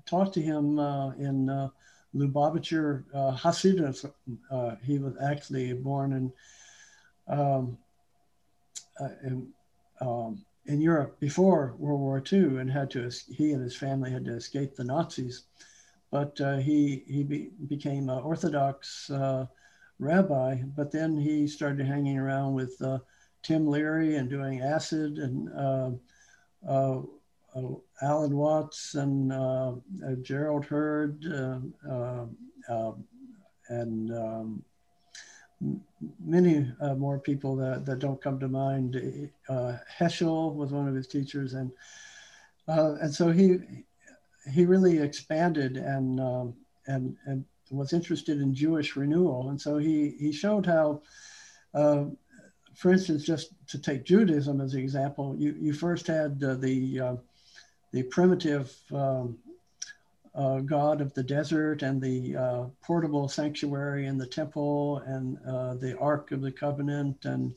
talked to him uh, in uh, Lubavitcher uh. Uh, he was actually born in um, uh, in, um, in Europe before World War II and had to he and his family had to escape the Nazis. But uh, he he be, became an Orthodox uh, rabbi. But then he started hanging around with Tim Leary and doing acid and Alan Watts and uh, uh, Gerald Heard and um, many uh, more people that, that don't come to mind. Uh, Heschel was one of his teachers, and uh, and so he he really expanded and um, and and was interested in Jewish renewal, and so he he showed how. for instance, just to take Judaism as an example, you, you first had the the primitive um, uh, god of the desert and the uh, portable sanctuary and the temple and uh, the Ark of the Covenant. And,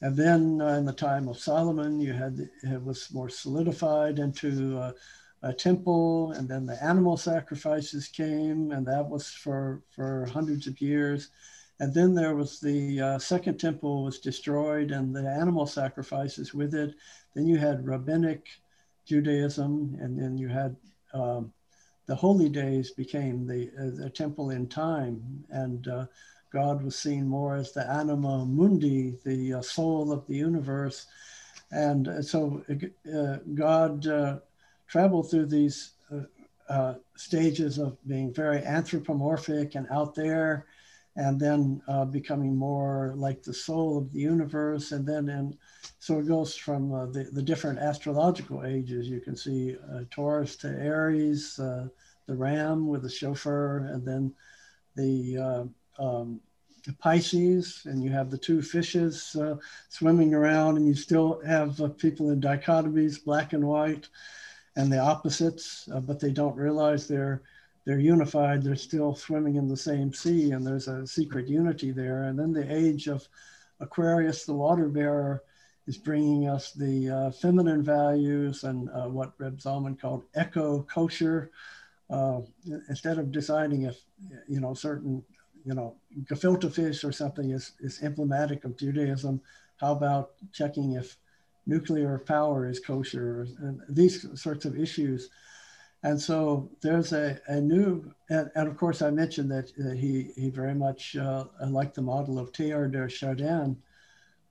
and then uh, in the time of Solomon, you had it was more solidified into uh, a temple. And then the animal sacrifices came, and that was for, for hundreds of years. And then there was the uh, second temple was destroyed and the animal sacrifices with it. Then you had rabbinic Judaism, and then you had um, the holy days became the, uh, the temple in time, and uh, God was seen more as the anima mundi, the uh, soul of the universe. And uh, so uh, God uh, traveled through these stages of being very anthropomorphic and out there, and then uh, becoming more like the soul of the universe. And then, and so it goes from uh, the, the different astrological ages. You can see uh, Taurus to Aries, uh, the ram with the shofar, and then the, uh, um, the Pisces, and you have the two fishes uh, swimming around, and you still have people in dichotomies, black and white, and the opposites, but they don't realize they're they're unified, they're still swimming in the same sea, and there's a secret unity there. And then the age of Aquarius, the water bearer, is bringing us the uh, feminine values and uh, what Reb Zalman called eco kosher. Uh, instead of deciding if, you know, certain, you know, gefilte fish or something is, is emblematic of Judaism, how about checking if nuclear power is kosher and these sorts of issues and so there's a, a new, and, and of course I mentioned that uh, he, he very much uh, liked the model of Teilhard de Chardin,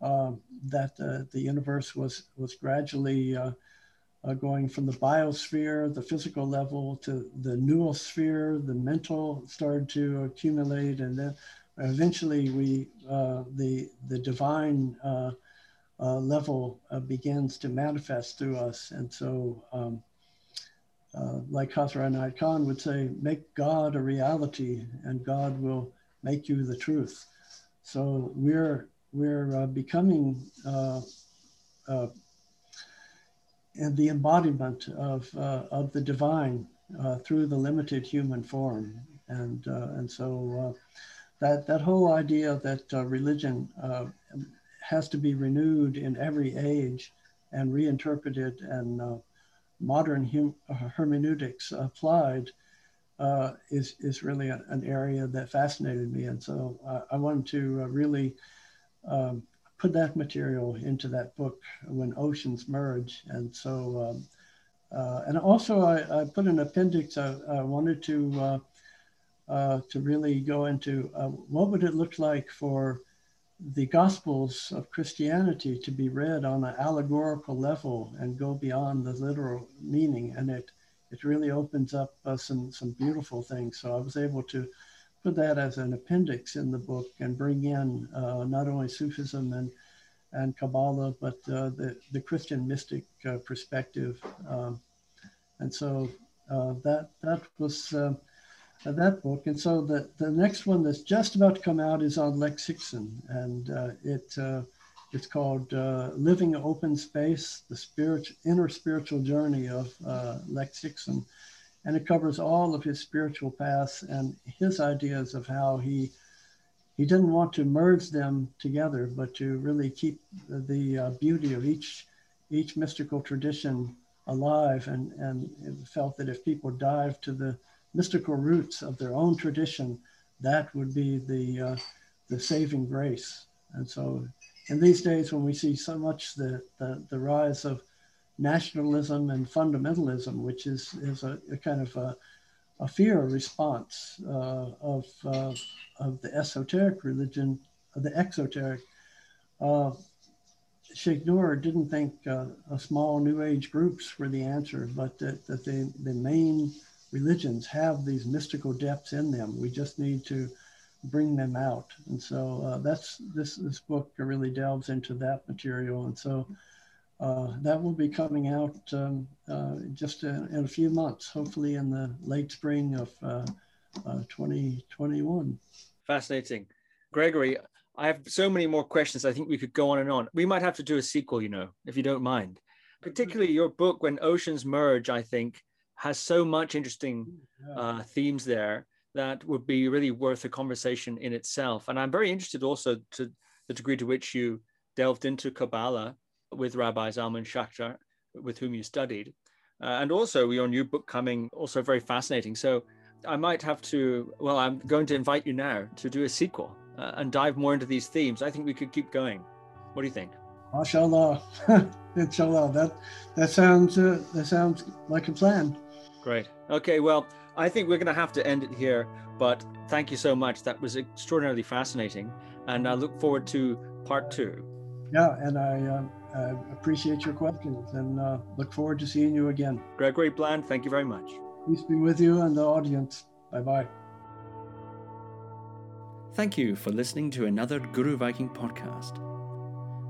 um, that uh, the universe was, was gradually uh, uh, going from the biosphere, the physical level, to the noosphere, the mental started to accumulate, and then eventually we, the, the divine level begins to manifest through us. And so um, uh, like Khazra Khan would say, make God a reality and God will make you the truth. So we're, we're uh, becoming uh, uh and the embodiment of, uh, of the divine uh, through the limited human form. And, and so that, that whole idea that religion has to be renewed in every age and reinterpreted and modern hum, uh, hermeneutics applied uh, is, is really a, an area that fascinated me. And so uh, I wanted to uh, really um, put that material into that book, When Oceans Merge. And so, um, uh, and also I, I, put an appendix, I, I wanted to, to really go into what would it look like for the Gospels of Christianity to be read on an allegorical level and go beyond the literal meaning. And it, it really opens up uh, some, some beautiful things. So I was able to put that as an appendix in the book and bring in uh, not only Sufism and, and Kabbalah, but uh, the, the Christian mystic uh, perspective. Um, and so uh, that, that was that book. And so the, the next one that's just about to come out is on Lex Hixon, and uh, it uh, it's called uh, Living Open Space: The Spirit Inner Spiritual Journey of uh, Lex and it covers all of his spiritual paths and his ideas of how he he didn't want to merge them together, but to really keep the uh, beauty of each each mystical tradition alive, and and felt that if people dive to the mystical roots of their own tradition, that would be the, uh, the saving grace. And so in these days when we see so much the, the, the rise of nationalism and fundamentalism, which is, is a, a kind of a, a fear response uh, of, uh, of the esoteric religion, of the exoteric. Uh, Sheikh Nur didn't think uh, a small New Age groups were the answer, but that, that the, the main religions have these mystical depths in them. We just need to bring them out. And so uh, that's this this book really delves into that material. And so uh, that will be coming out um, uh, just in, in, a few months, hopefully in the late spring of uh, uh, 2021. Fascinating, Gregory. I have so many more questions. I think we could go on and on. We might have to do a sequel, you know, if you don't mind. Particularly your book, When Oceans Merge, I think has so much interesting uh, themes there that would be really worth a conversation in itself. And I'm very interested also to the degree to which you delved into Kabbalah with Rabbi Zalman Schachter, with whom you studied. Uh, and also your new book coming, also very fascinating. So I might have to, well, I'm going to invite you now to do a sequel uh, and dive more into these themes. I think we could keep going. What do you think? MashaAllah. Inshallah. That, that, sounds, uh, that sounds like a plan. Great. Okay. Well, I think we're going to have to end it here, but thank you so much. That was extraordinarily fascinating. And I look forward to part two. Yeah. And I, uh, I appreciate your questions and uh, look forward to seeing you again. Gregory Blann, thank you very much. Peace be with you and the audience. Bye bye. Thank you for listening to another Guru Viking podcast.